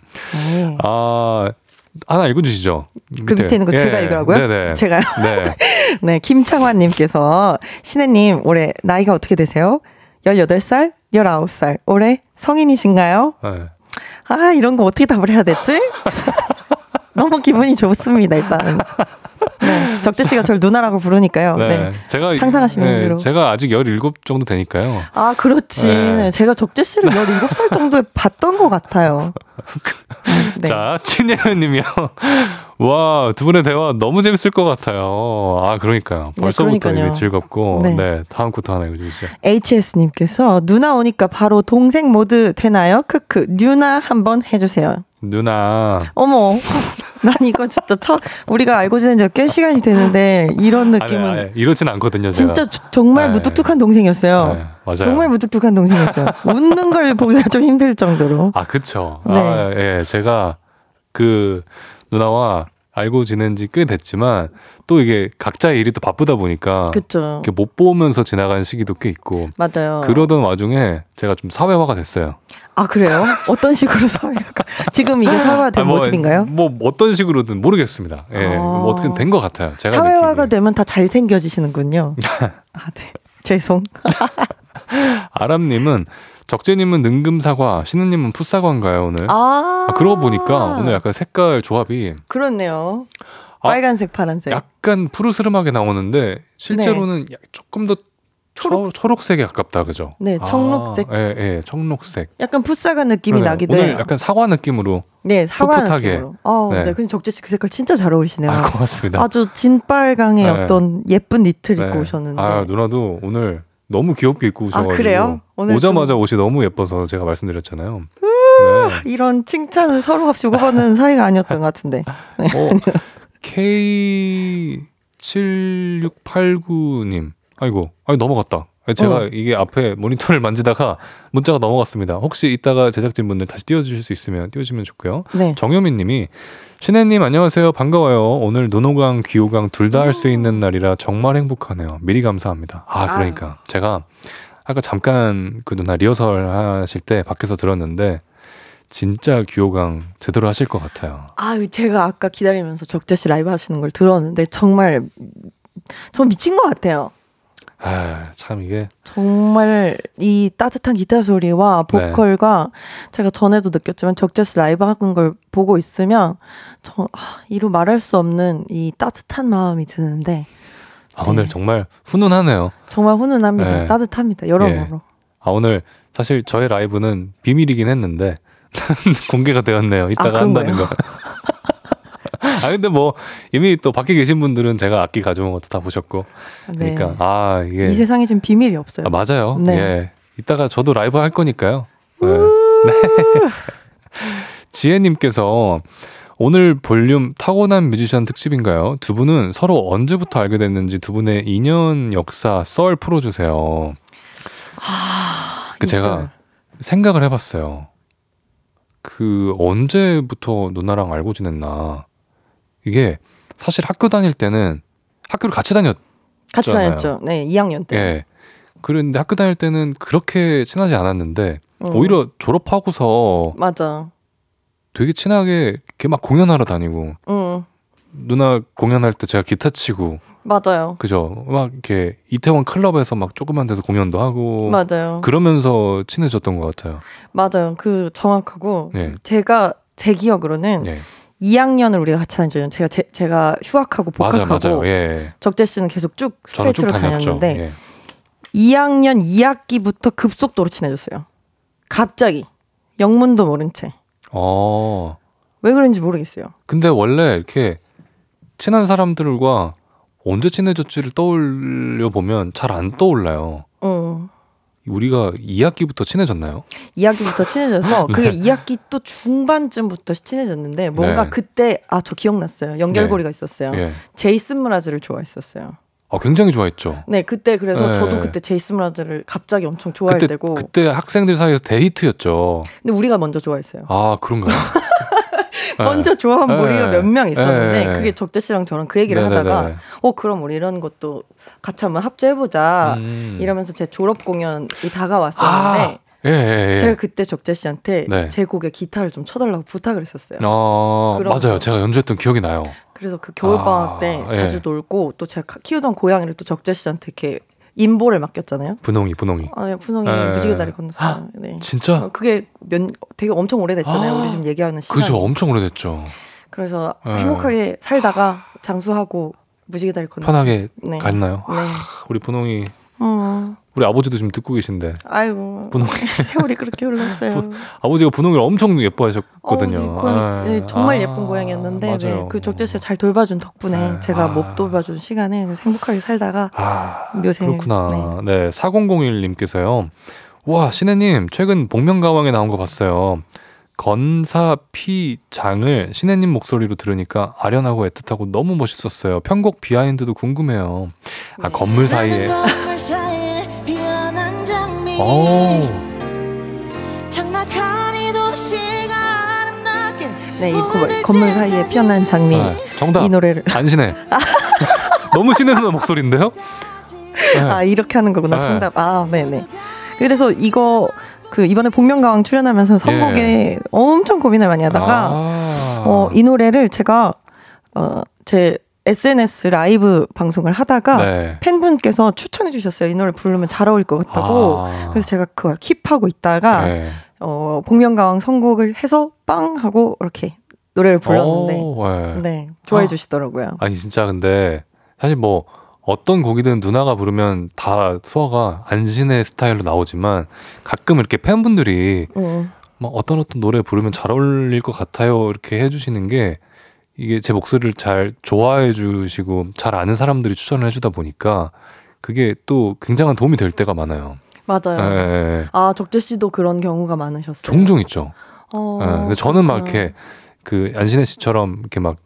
네. 아, 하나 읽어주시죠. 그 밑에, 있는 거 예. 제가 읽으라고요? 네네. 제가요? 네. 네, 김창환님께서 신혜님 올해 나이가 어떻게 되세요? 18살? 19살. 올해 성인이신가요? 네. 아, 이런 거 어떻게 답을 해야 됐지? 너무 기분이 좋습니다, 일단. 네, 적재 씨가 저를 누나라고 부르니까요. 네. 네. 제가 상상하시면 네, 대로. 제가 아직 17 정도 되니까요. 아, 그렇지. 네. 제가 적재 씨를 17살 정도에 봤던 것 같아요. 네. 자, 친예현 님이요. 와, 두 분의 대화 너무 재밌을 것 같아요. 아, 그러니까요. 네, 벌써부터 네, 즐겁고. 네. 네. 다음 코터 하나 읽어주시죠. HS님께서 누나 오니까 바로 동생 모드 되나요? 크크. 누나 한번 해주세요. 누나. 어머. 난 이거 진짜 처 우리가 알고 지낸 지 꽤 시간이 되는데 이런 느낌은 아니, 아니, 이렇진 않거든요. 제가. 진짜 정말 네. 무뚝뚝한 동생이었어요. 네, 맞아요. 정말 무뚝뚝한 동생이었어요. 웃는 걸 보기가 좀 힘들 정도로. 아, 그쵸. 네. 아, 예. 제가 그 누나와 알고 지낸 지 꽤 됐지만 또 이게 각자의 일이 또 바쁘다 보니까 그쵸. 못 보면서 지나가는 시기도 꽤 있고 맞아요. 그러던 와중에 제가 좀 사회화가 됐어요. 아 그래요? 어떤 식으로 사회화가 지금 이게 사회화된 아, 뭐, 모습인가요? 뭐 어떤 식으로든 모르겠습니다. 예, 아. 뭐 어떻게 된 것 같아요. 제가 사회화가 느끼기에. 되면 다 잘 생겨지시는군요. 아, 네. 죄송. 아람님은 적재님은 능금사과, 신우님은 풋사과인가요 오늘? 아, 아 그러고 보니까 오늘 약간 색깔 조합이 그렇네요. 아, 빨간색, 파란색. 약간 푸르스름하게 나오는데 실제로는 네. 조금 더 초록... 초록색에 가깝다, 그죠? 네, 청록색. 아, 예, 예, 청록색. 약간 풋사과 느낌이 그러네요. 나기도 해요. 오늘 약간 사과 느낌으로. 네, 사과 풋풋하게. 느낌으로. 어, 네. 네. 근데 적재 씨 그 색깔 진짜 잘 어울리시네요. 아, 고맙습니다. 아주 진빨강의 네. 어떤 예쁜 니트를 네. 입고 오셨는데. 아, 누나도 오늘 너무 귀엽게 입고 아, 오셔가지고 아, 그래요? 오자마자 좀... 옷이 너무 예뻐서 제가 말씀드렸잖아요. 네. 이런 칭찬을 서로 없이 주고받는 사이가 아니었던 것 같은데. 네. 어, K7689님. 아이고, 아니 넘어갔다. 제가 어. 이게 앞에 모니터를 만지다가 문자가 넘어갔습니다. 혹시 이따가 제작진분들 다시 띄워주실 수 있으면 띄워주시면 좋고요. 네. 정효민 님이 신혜님 안녕하세요. 반가워요. 오늘 눈호강, 귀호강 둘 다 할 수 있는 날이라 정말 행복하네요. 미리 감사합니다. 아, 그러니까. 아. 제가 아까 잠깐 그 누나 리허설 하실 때 밖에서 들었는데 진짜 귀호강 제대로 하실 것 같아요. 아, 제가 아까 기다리면서 적재 씨 라이브 하시는 걸 들었는데 정말 저 미친 것 같아요. 아, 참 이게 정말 이 따뜻한 기타 소리와 네. 보컬과 네. 제가 전에도 느꼈지만 적재스 라이브 하는 걸 보고 있으면 저 아, 이루 말할 수 없는 이 따뜻한 마음이 드는데 아, 오늘 네. 정말 훈훈하네요. 정말 훈훈합니다. 네. 따뜻합니다. 여러모로. 예. 아 오늘 사실 저의 라이브는 비밀이긴 했는데 공개가 되었네요. 이따가 아, 한다는 거. 아 근데 뭐 이미 또 밖에 계신 분들은 제가 악기 가져온 것도 다 보셨고 네. 그러니까 아 이게 이 세상에 지금 비밀이 없어요. 아, 맞아요. 네. 예. 이따가 저도 라이브 할 거니까요. 네. 네. 지혜님께서 오늘 볼륨 타고난 뮤지션 특집인가요? 두 분은 서로 언제부터 알게 됐는지 두 분의 인연 역사 썰 풀어주세요. 아, 그 제가 생각을 해봤어요. 그 언제부터 누나랑 알고 지냈나. 이게 사실 학교 다닐 때는 학교를 같이 다녔 같이 다녔죠. 네, 2학년 때. 예. 그런데 학교 다닐 때는 그렇게 친하지 않았는데 어. 오히려 졸업하고서 맞아. 되게 친하게 이렇게 막 공연하러 다니고 어. 누나 공연할 때 제가 기타 치고 맞아요. 그죠. 막 이렇게 이태원 클럽에서 막 조그만 데서 공연도 하고 맞아요. 그러면서 친해졌던 것 같아요. 맞아요. 그 정확하고 네. 제가 제 기억으로는 네. 2학년을 우리가 같이 다녔죠. 제가 제, 제가 휴학하고 복학하고 맞아, 맞아요. 예. 적재 씨는 계속 쭉 스트레이트로 다녔는데 예. 2학년 2학기부터 급속도로 친해졌어요. 갑자기 영문도 모른 채. 어. 왜 그런지 모르겠어요. 근데 원래 이렇게 친한 사람들과 언제 친해졌지를 떠올려 보면 잘 안 떠올라요. 어. 우리가 2학기부터 친해졌나요? 2학기부터 친해져서 네. 그게 2학기 또 중반쯤부터 친해졌는데 뭔가 네. 그때 아 저 기억났어요. 연결고리가 네. 있었어요. 네. 제이슨 무라즈를 좋아했었어요. 아, 굉장히 좋아했죠. 네, 그때 그래서 네. 저도 그때 제이슨 무라즈를 갑자기 엄청 좋아했고 그때, 그때 학생들 사이에서 데이트였죠. 근데 우리가 먼저 좋아했어요. 아, 그런가요? 네. 먼저 좋아한 머리가 네. 몇명 있었는데 네. 그게 적재 씨랑 저랑 그 얘기를 하다가 어 그럼 우리 이런 것도 같이 한번 합주해보자 음. 이러면서 제 졸업 공연이 다가왔었는데 아. 예, 예, 예. 제가 그때 적재 씨한테 네. 제 곡에 기타를 좀 쳐달라고 부탁을 했었어요. 어, 맞아요. 제가 연주했던 기억이 나요. 그래서 그 겨울 방학 아, 때 자주 예. 놀고 또 제가 키우던 고양이를 또 적재 씨한테 이렇게 인보를 맡겼잖아요. 분홍이, 분홍이. 아, 네, 분홍이 네. 무지개 다리 건넜어요. 네. 진짜? 어, 그게 몇, 되게 엄청 오래됐잖아요. 아, 우리 지금 얘기하는 시간. 그죠, 엄청 오래됐죠. 그래서 네. 행복하게 살다가 장수하고 무지개 다리 건넜어요. 편하게 네. 갔나요? 네. 우리 분홍이. 어. 우리 아버지도 지금 듣고 계신데. 아이고. 분홍이. 세월이 그렇게 흘렀어요. 부, 아버지가 분홍이를 엄청 예뻐하셨거든요. 어, 고양이, 아, 네, 정말 아, 예쁜 고양이였는데 네, 그 적재 씨가 잘 돌봐준 덕분에 네. 제가 아. 못 돌봐준 시간에 행복하게 살다가 아, 묘생. 그렇구나. 네. 네, 4001님께서요. 와, 신혜님, 최근 복면가왕에 나온 거 봤어요. 건사 피장을 신혜님 목소리로 들으니까 아련하고 애틋하고 너무 멋있었어요. 편곡 비하인드도 궁금해요. 아, 건물 사이에. 오. 네, 이 고, 건물 사이에 피어난 장미. 네, 정답. 이 노래를. 안신해. 너무 신혜누나 목소리인데요? 네. 아 이렇게 하는 거구나. 네. 정답. 아, 네네. 그래서 이거 그 이번에 복면가왕 출연하면서 선곡에 예. 엄청 고민을 많이 하다가 아. 어, 이 노래를 제가 어, 제 SNS 라이브 방송을 하다가 네. 팬분께서 추천해 주셨어요. 이 노래 부르면 잘 어울릴 것 같다고. 아. 그래서 제가 그걸 킵하고 있다가 네. 어, 복면가왕 선곡을 해서 빵 하고 이렇게 노래를 불렀는데 오, 네. 네. 좋아해 주시더라고요. 아니 진짜 근데 사실 뭐 어떤 곡이든 누나가 부르면 다 소화가 안신의 스타일로 나오지만 가끔 이렇게 팬분들이 음. 막 어떤 어떤 노래 부르면 잘 어울릴 것 같아요 이렇게 해주시는 게 이게 제 목소리를 잘 좋아해 주시고 잘 아는 사람들이 추천을 해주다 보니까 그게 또 굉장한 도움이 될 때가 많아요. 맞아요. 네. 아 적재 씨도 그런 경우가 많으셨어요. 종종 있죠. 어, 네. 근데 저는 막 이렇게 그 안신혜 씨처럼 이렇게 막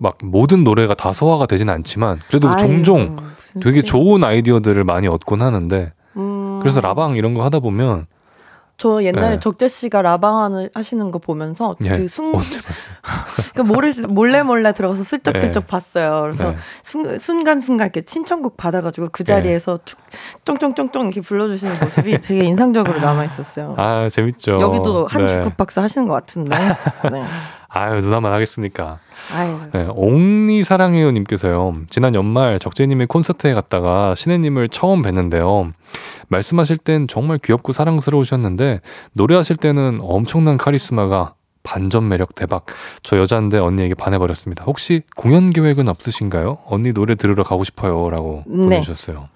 막 모든 노래가 다 소화가 되지는 않지만 그래도 아유, 종종 되게 좋은 아이디어들을 많이 얻곤 하는데 음. 그래서 라방 이런 거 하다 보면 저 옛날에 네. 적재 씨가 라방 하시는 거 보면서 예. 그 순, 언제 봤어요? 그 몰래 몰래 몰래 들어가서 슬쩍슬쩍 네. 봤어요. 그래서 네. 순, 순간순간 이렇게 신청곡 받아가지고 그 자리에서 쫑쫑쫑쫑 이렇게 불러주시는 모습이 되게 인상적으로 남아 있었어요. 아 재밌죠. 여기도 한 네. 주급 박스 하시는 것 같은데. 네. 아유 누나만 하겠습니까? 아유. 네, 옹니 사랑해요님께서요. 지난 연말 적재님의 콘서트에 갔다가 신혜님을 처음 뵀는데요. 말씀하실 땐 정말 귀엽고 사랑스러우셨는데 노래하실 때는 엄청난 카리스마가 반전 매력 대박. 저 여자인데 언니에게 반해버렸습니다. 혹시 공연 계획은 없으신가요? 언니 노래 들으러 가고 싶어요. 라고 네. 보내주셨어요.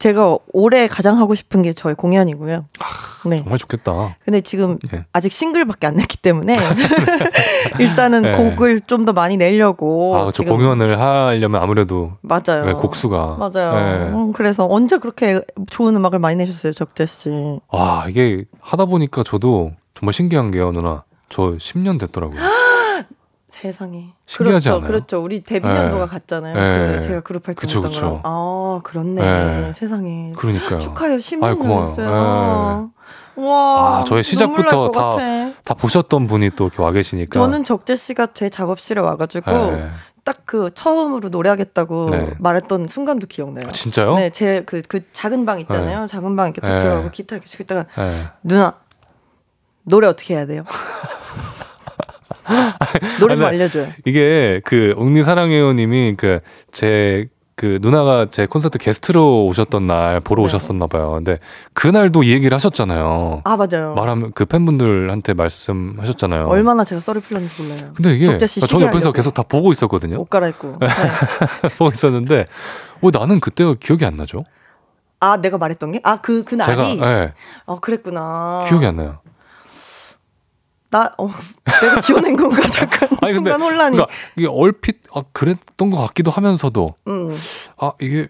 제가 올해 가장 하고 싶은 게 저의 공연이고요. 아, 네. 정말 좋겠다. 근데 지금 예. 아직 싱글밖에 안 냈기 때문에 일단은 네. 곡을 좀 더 많이 내려고. 아, 저 공연을 하려면 아무래도 맞아요. 네, 곡수가 맞아요. 네. 음, 그래서 언제 그렇게 좋은 음악을 많이 내셨어요, 적재 씨? 아, 이게 하다 보니까 저도 정말 신기한 게요, 누나. 저 10년 됐더라고요. 세상에. 신기하지 그렇죠, 않아요? 그렇죠. 우리 데뷔 년도가 네. 같잖아요. 네. 제가 그룹 활동했던 그쵸. 아, 그렇네. 네. 세상에. 그러니까요. 축하해요. 10년이었어요. 네. 와. 아, 저의 시작부터 다, 다 보셨던 분이 또 이렇게 와 계시니까. 저는 적재 씨가 제 작업실에 와가지고 네. 딱그 처음으로 노래하겠다고 네. 말했던 순간도 기억나요. 아, 진짜요? 네, 제 그그 그 작은 방 있잖아요. 네. 작은 방 이렇게 딱 네. 들어가고 기타 이렇게 치고 있다가 네. 누나 노래 어떻게 해야 돼요? 노래 좀 알려줘요. 이게 그 옥니 사랑해요님이 그제 그 누나가 제 콘서트 게스트로 오셨던 날 보러 네. 오셨었나 봐요. 근데 그날도 이 얘기를 하셨잖아요. 아 맞아요. 말하면 그 팬분들한테 말씀하셨잖아요. 얼마나 제가 썰을 풀렸는지 몰라요. 근데 이게 저 옆에서 계속 다 보고 있었거든요. 옷 갈아입고 네. 보고 있었는데 왜 나는 그때가 기억이 안 나죠? 아 내가 말했던 게? 아그 그날이? 제가 네. 어 그랬구나. 기억이 안 나요. 나, 어, 내가 지어낸 건가? 잠깐. 아니, 근데, 순간 혼란이. 그러니까 이게 얼핏, 아, 그랬던 것 같기도 하면서도, 음. 아, 이게,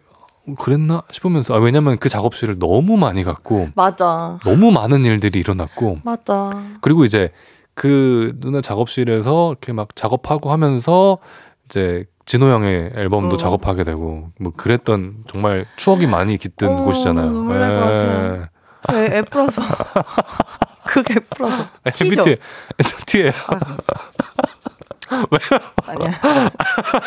그랬나 싶으면서, 아, 왜냐면 그 작업실을 너무 많이 갔고, 맞아. 너무 많은 일들이 일어났고, 맞아. 그리고 이제 그 누나 작업실에서 이렇게 막 작업하고 하면서, 이제 진호 형의 앨범도 어. 작업하게 되고, 뭐 그랬던 정말 추억이 많이 깃든 어, 곳이잖아요. 눈물 날것 같아요. 애, 애 풀어서. 그게 풀어서. MBTI, MBTI. 아니야.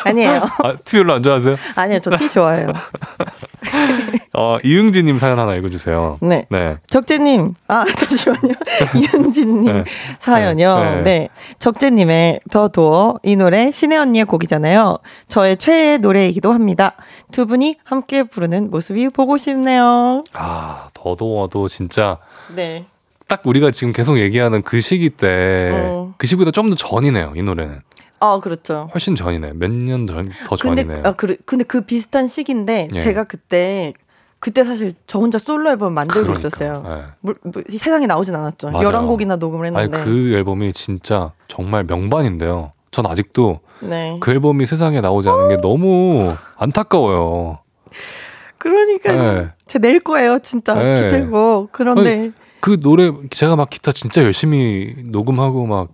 아니에요. 아, 티 별로 안 좋아하세요? 아니요, 저 티 좋아해요. 어, 이응진님 사연 하나 읽어주세요. 네. 네. 적재님, 아, 잠시만요. 이응진님 네. 사연이요. 네. 네. 적재님의 더 도어. 이 노래 신혜 언니의 곡이잖아요. 저의 최애 노래이기도 합니다. 두 분이 함께 부르는 모습이 보고 싶네요. 아, 더 도어도 진짜. 네. 딱 우리가 지금 계속 얘기하는 그 시기 때, 어. 그 시기보다 좀 더 전이네요, 이 노래는. 아, 그렇죠. 훨씬 전이네. 몇년 더, 더 전이네요. 아, 그, 근데 그 비슷한 시기인데, 예. 제가 그때, 그때 사실 저 혼자 솔로 앨범 만들고 그러니까, 있었어요. 예. 물, 물, 세상에 나오진 않았죠. 맞아요. 11곡이나 녹음을 했는데. 아니, 그 앨범이 진짜 정말 명반인데요. 전 아직도 네. 그 앨범이 세상에 나오지 않은 게 너무 안타까워요. 그러니까 네. 제낼 거예요, 진짜 네. 기대고. 그런데 아니, 그 노래 제가 막 기타 진짜 열심히 녹음하고 막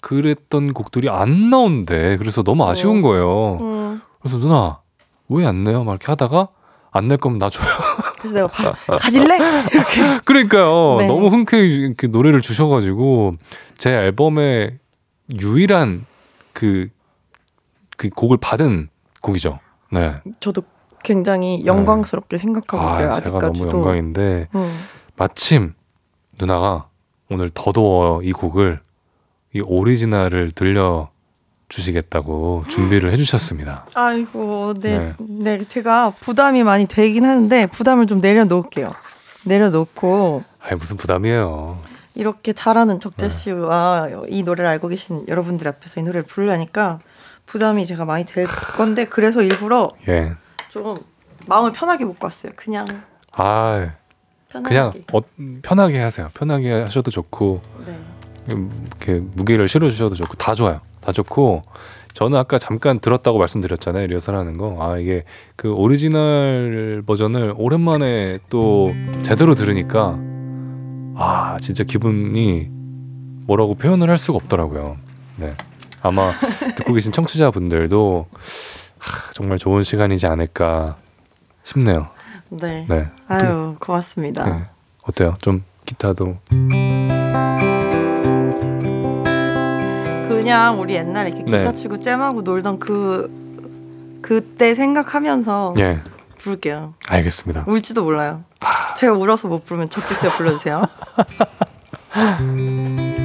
그랬던 곡들이 안 나온대. 그래서 너무 어. 아쉬운 거예요. 음. 그래서 누나 왜 안 내요? 막 이렇게 하다가 안 낼 거면 나 줘요. 그래서 내가 바, 가질래? 이렇게. 그러니까요. 네. 너무 흔쾌히 이렇게 노래를 주셔가지고 제 앨범에 유일한 그, 그 곡을 받은 곡이죠. 네. 저도 굉장히 영광스럽게 네. 생각하고 있어요. 아, 제가 아직까지도. 너무 영광인데 음. 마침 누나가 오늘 더더워 이 곡을 이 오리지널을 들려 주시겠다고 준비를 해주셨습니다. 아이고, 네, 네, 네, 제가 부담이 많이 되긴 하는데 부담을 좀 내려놓을게요. 내려놓고. 아 무슨 부담이에요. 이렇게 잘하는 적재 네. 씨와 네. 이 노래를 알고 계신 여러분들 앞에서 이 노래를 부르려니까 부담이 제가 많이 될 건데 그래서 일부러 예. 좀 마음을 편하게 먹고 왔어요. 그냥. 아. 그냥 어, 편하게 하세요. 편하게 하셔도 좋고 네. 이렇게 무게를 실어 주셔도 좋고 다 좋아요. 다 좋고 저는 아까 잠깐 들었다고 말씀드렸잖아요. 리허설하는 거. 아 이게 그 오리지널 버전을 오랜만에 또 제대로 들으니까 아 진짜 기분이 뭐라고 표현을 할 수가 없더라고요. 네. 아마 듣고 계신 청취자분들도 하, 정말 좋은 시간이지 않을까 싶네요. 네. 네. 아유, 고맙습니다. 네. 어때요? 좀 기타도 그냥 우리 옛날에 이렇게 기타 네. 치고 잼하고 놀던 그 그때 생각하면서 예. 부를게요. 알겠습니다. 울지도 몰라요. 아... 제가 울어서 못 부르면 적기 씨가 불러주세요.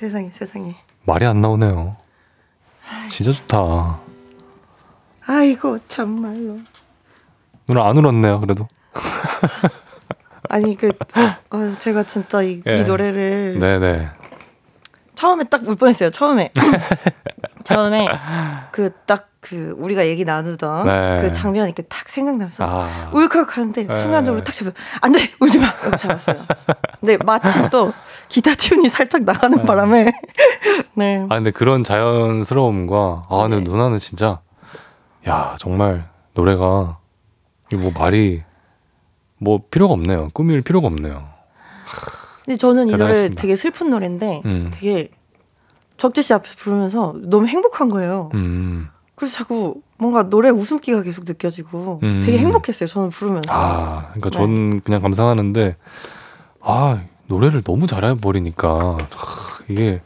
세상에, 세상에. 말이 안 나오네요. 진짜 좋다. 아이고, 참말로. 누나 안 울었네요, 그래도. 아니, 그, 아, 제가 진짜 이, 네. 이 노래를. 네네. 처음에 딱 울 뻔했어요. 처음에 처음에 그 딱그 그 우리가 얘기 나누던 네. 그 장면이 이렇게 탁 생각나면서 아. 울컥하는데 네. 순간적으로 딱 잡아 안돼 울지 마 이렇게 잡았어요. 근데 마침 또 기타 튠이 살짝 나가는 네. 바람에 네. 아 근데 그런 자연스러움과 아 근데 네. 누나는 진짜 야 정말 노래가 뭐 말이 뭐 필요가 없네요. 꾸밀 필요가 없네요. 근데 저는 이 노래 되게 슬픈 노래인데 음. 되게 적재 씨 앞에서 부르면서 너무 행복한 거예요. 음. 그래서 자꾸 뭔가 노래 웃음기가 계속 느껴지고 음. 되게 행복했어요. 저는 부르면서. 아, 그러니까 네. 전 그냥 감상하는데 아 노래를 너무 잘해 버리니까 이게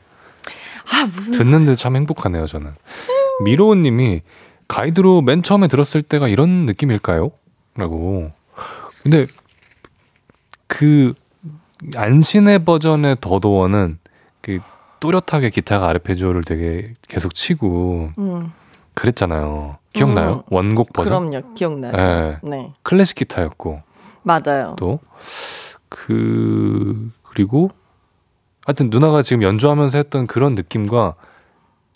아 무슨 듣는데 참 행복하네요. 저는 미로우님이 가이드로 맨 처음에 들었을 때가 이런 느낌일까요? 라고. 근데 그 안신의 버전의 더도어는 그 또렷하게 기타가 아르페지오를 되게 계속 치고 음. 그랬잖아요. 기억나요? 음, 원곡 버전? 그럼요. 기억나요. 네. 네. 클래식 기타였고. 맞아요. 또, 그, 그리고, 하여튼 누나가 지금 연주하면서 했던 그런 느낌과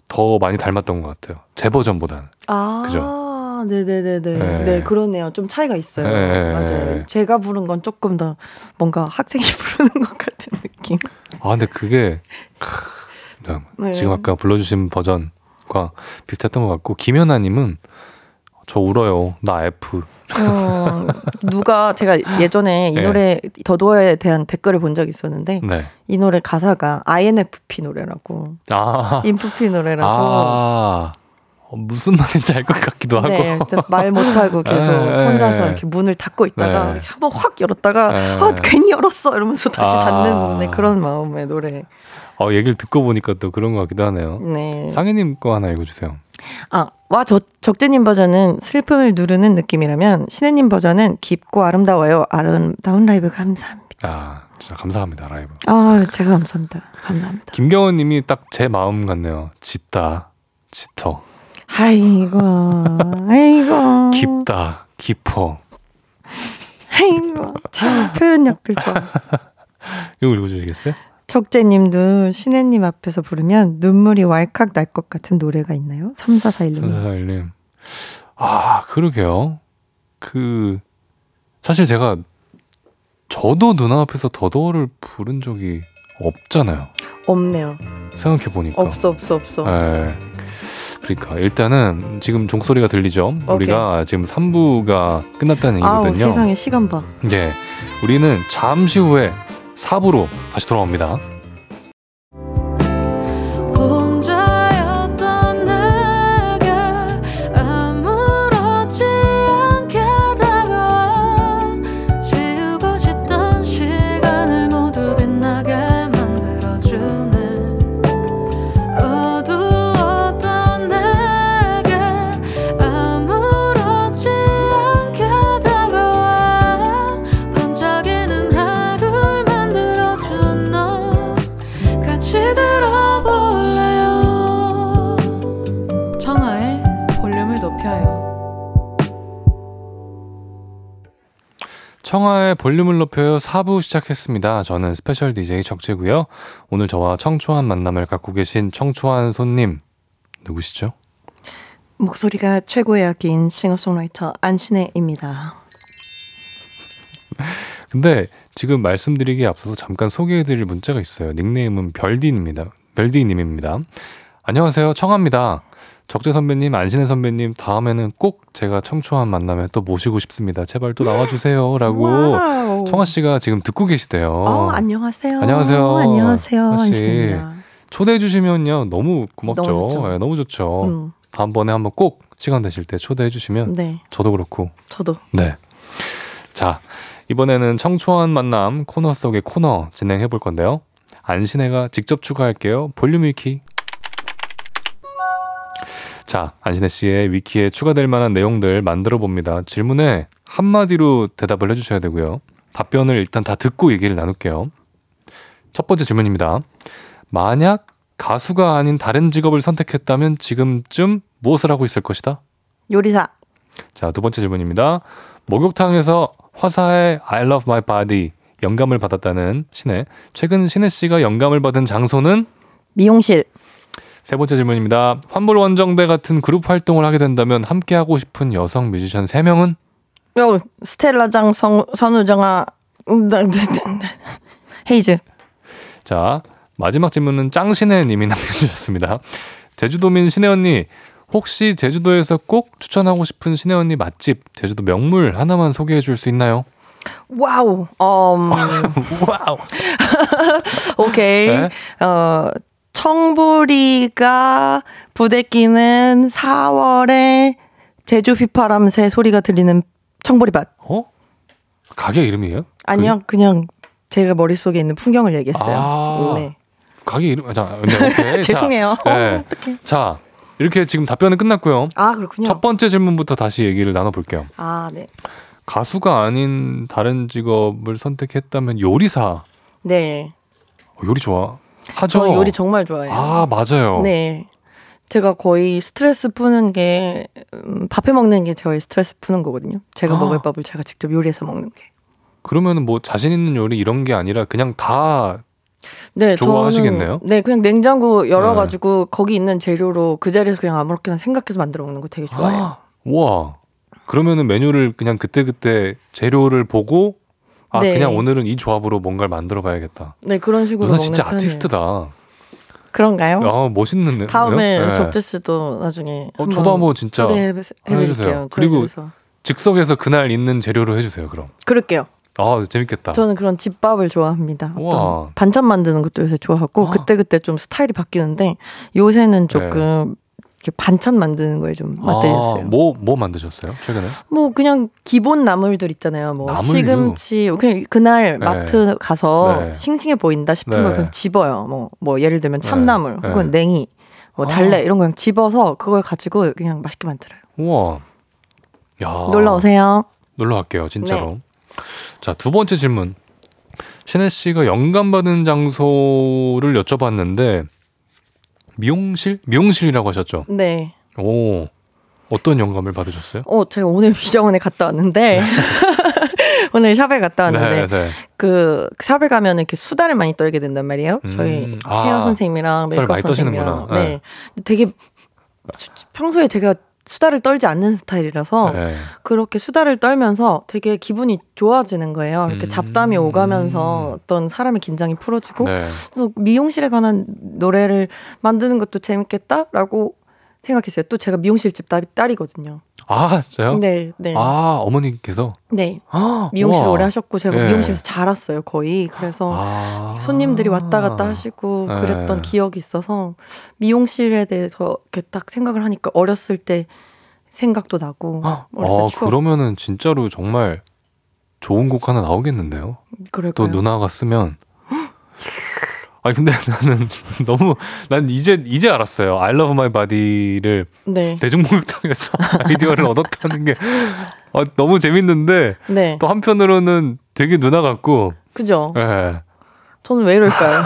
더 많이 닮았던 것 같아요. 제 버전보다는. 아. 그죠? 네네네네. 네. 네, 그러네요. 좀 차이가 있어요. 네. 맞아요. 제가 부른 건 조금 더 뭔가 학생이 부르는 것 같은 느낌. 아, 근데 그게, 네. 지금 아까 불러주신 버전과 비슷했던 것 같고, 김연아님은 저 울어요. 나 F. 어, 누가 제가 예전에 이 네. 노래 더도어에 대한 댓글을 본 적이 있었는데 네. 이 노래 가사가 INFP 노래라고 아. 인프피 노래라고 아. 어, 무슨 말인지 알 것 같기도 하고. 네, 말 못하고 계속 네, 혼자서 이렇게 문을 닫고 있다가 네. 한번 확 열었다가 네. 아 괜히 열었어 이러면서 다시 아. 닫는 네, 그런 마음의 노래. 어 얘기를 듣고 보니까 또 그런 것 같기도 하네요. 네. 상혜님 거 하나 읽어주세요. 아, 와, 저, 적재님 버전은 슬픔을 누르는 느낌이라면, 신혜님 버전은 깊고 아름다워요. 아름다운 라이브 감사합니다. 아, 진짜 감사합니다, 라이브. 아, 제가 감사합니다. 감사합니다. 김경원 님이 딱 제 마음 같네요. 짙다, 짙어. 아이고, 아이고. 깊다, 깊어. 아이고, 참 표현력들 좋아. 이거 읽어주시겠어요? 적재님도 신혜님 앞에서 부르면 눈물이 왈칵 날 것 같은 노래가 있나요? 3441님. 3441님. 아, 그러게요. 그, 사실 제가 저도 누나 앞에서 더더워를 부른 적이 없잖아요. 없네요. 생각해보니까. 없어, 없어, 없어. 네. 그러니까 일단은 지금 종소리가 들리죠. 오케이. 우리가 지금 3부가 끝났다는 얘기거든요. 아우, 세상에 시간 봐. 예. 우리는 잠시 후에 4부로 다시 돌아옵니다. 청하의 볼륨을 높여요 4부 시작했습니다. 저는 special DJ 적재고요. 오늘 저와 청초한 만남을 갖고 계신 청초한 손님 누구시죠? 목소리가 최고의 악기인 싱어송라이터 안신애입니다. 근데 지금 말씀드리기에 앞서서 잠깐 소개해드릴 문자가 있어요. 닉네임은 별디입니다. 별디님입니다. 안녕하세요. 청하입니다. 적재 선배님, 안신애 선배님, 다음에는 꼭 제가 청초한 만남에 또 모시고 싶습니다. 제발 또 나와주세요. 라고 청아 씨가 지금 듣고 계시대요. 어, 안녕하세요. 안녕하세요. 안녕하세요. 안신혜입니다. 초대해 주시면요. 너무 고맙죠. 너무 좋죠. 네, 너무 좋죠. 음. 다음번에 한번 꼭 시간 되실 때 초대해 주시면 네. 저도 그렇고. 저도. 네. 자, 이번에는 청초한 만남 코너 속의 코너 진행해 볼 건데요. 안신혜가 직접 추가할게요. 볼륨 위키. 자, 안신혜 씨의 위키에 추가될 만한 내용들 만들어 봅니다. 질문에 한마디로 대답을 해주셔야 되고요. 답변을 일단 다 듣고 얘기를 나눌게요. 첫 번째 질문입니다. 만약 가수가 아닌 다른 직업을 선택했다면 지금쯤 무엇을 하고 있을 것이다? 요리사. 자, 두 번째 질문입니다. 목욕탕에서 화사의 I love my body 영감을 받았다는 신혜. 최근 신혜 씨가 영감을 받은 장소는? 미용실. 세 번째 질문입니다. 환불 원정대 같은 그룹 활동을 하게 된다면 함께 하고 싶은 여성 뮤지션 3명은? 요 스텔라장 선, 선우정아 헤이즈. 자, 마지막 질문은 짱신애 님이 남겨주셨습니다. 제주도민 신애 언니, 혹시 제주도에서 꼭 추천하고 싶은 신애 언니 맛집, 제주도 명물 하나만 소개해 줄 수 있나요? wow. 음. wow. 오케이. 네? 어, 청보리가 부대 끼는 4월에 제주 휘파람새 소리가 들리는 청보리밭. 어? 가게 이름이에요? 아니요, 그... 냥 제가 머릿속에 있는 풍경을 얘기했어요. 아~ 네. 가게 이름, 자, 네. 죄송해요. 자, 네. 자, 이렇게 지금 답변은 끝났고요. 아, 그렇군요. 첫 번째 질문부터 다시 얘기를 나눠볼게요. 아, 네. 가수가 아닌 다른 직업을 선택했다면 요리사. 네. 어, 요리 좋아. 하죠. 저 요리 정말 좋아해요. 아, 맞아요. 네. 제가 거의 스트레스 푸는 게 음, 밥해 먹는 게 저희 스트레스 푸는 거거든요. 제가 아. 먹을 밥을 제가 직접 요리해서 먹는 게. 그러면은 뭐 자신 있는 요리 이런 게 아니라 그냥 다 네, 좋아하시겠네요. 네, 그냥 냉장고 열어가지고 네. 거기 있는 재료로 그 자리에서 그냥 아무렇게나 생각해서 만들어 먹는 거 되게 좋아해요. 아, 와, 그러면은 메뉴를 그냥 그때 그때 재료를 보고 아 네. 그냥 오늘은 이 조합으로 뭔가를 만들어봐야겠다. 네, 그런 식으로. 누나 진짜 편이에요. 아티스트다. 그런가요? 아 멋있는데. 다음에 네. 접지 씨도 나중에. 어, 저도 한번 진짜 해드릴게요. 그리고 즉석에서 그날 있는 재료로 해주세요. 그럼. 그럴게요. 아 재밌겠다. 저는 그런 집밥을 좋아합니다. 어떤 반찬 만드는 것도 요새 좋아하고 그때 그때 좀 스타일이 바뀌는데 요새는 조금 네. 이렇게 반찬 만드는 거에 좀 맛들렸어요. 아, 뭐, 뭐 만드셨어요? 최근에? 뭐 그냥 기본 나물들 있잖아요. 뭐 나물류? 시금치, 그냥 그날 네. 마트 가서 네. 싱싱해 보인다 싶은 네. 걸 그냥 집어요. 뭐, 뭐 예를 들면 네. 참나물 네. 혹은 냉이, 뭐 아. 달래 이런 거 그냥 집어서 그걸 가지고 그냥 맛있게 만들어요. 우와. 야. 놀러 오세요. 놀러 갈게요, 진짜로. 네. 자, 두 번째 질문. 신혜 씨가 영감 받은 장소를 여쭤봤는데 미용실? 미용실이라고 하셨죠? 네. 오. 어떤 영감을 받으셨어요? 어, 제가 오늘 미정원에 갔다 왔는데 오늘 샵에 갔다 왔는데 네, 네. 그 샵에 가면 이렇게 수다를 많이 떨게 된단 말이에요. 음, 저희 아, 헤어 선생님이랑 메이크업 선생님이랑 네. 네. 되게 평소에 제가 수다를 떨지 않는 스타일이라서 네. 그렇게 수다를 떨면서 되게 기분이 좋아지는 거예요. 이렇게 음. 잡담이 오가면서 어떤 사람의 긴장이 풀어지고 네. 그래서 미용실에 관한 노래를 만드는 것도 재밌겠다라고 생각했어요. 또 제가 미용실 집 딸, 딸이거든요. 아, 진짜요? 네, 네. 아, 어머님께서? 네. 아, 미용실 오래 하셨고, 제가 네. 미용실에서 자랐어요, 거의. 그래서 아. 손님들이 왔다 갔다 하시고 네. 그랬던 기억이 있어서 미용실에 대해서 이렇게 딱 생각을 하니까 어렸을 때 생각도 나고. 아, 그러면은 진짜로 정말 좋은 곡 하나 나오겠는데요? 그럴까요? 또 누나가 쓰면. 아니 근데 나는 너무 난 이제 이제 알았어요. I Love My Body를 네. 대중목욕탕에서 아이디어를 얻었다는 게 아, 너무 재밌는데 네. 또 한편으로는 되게 누나 같고 그죠? 네. 저는 왜 이럴까요?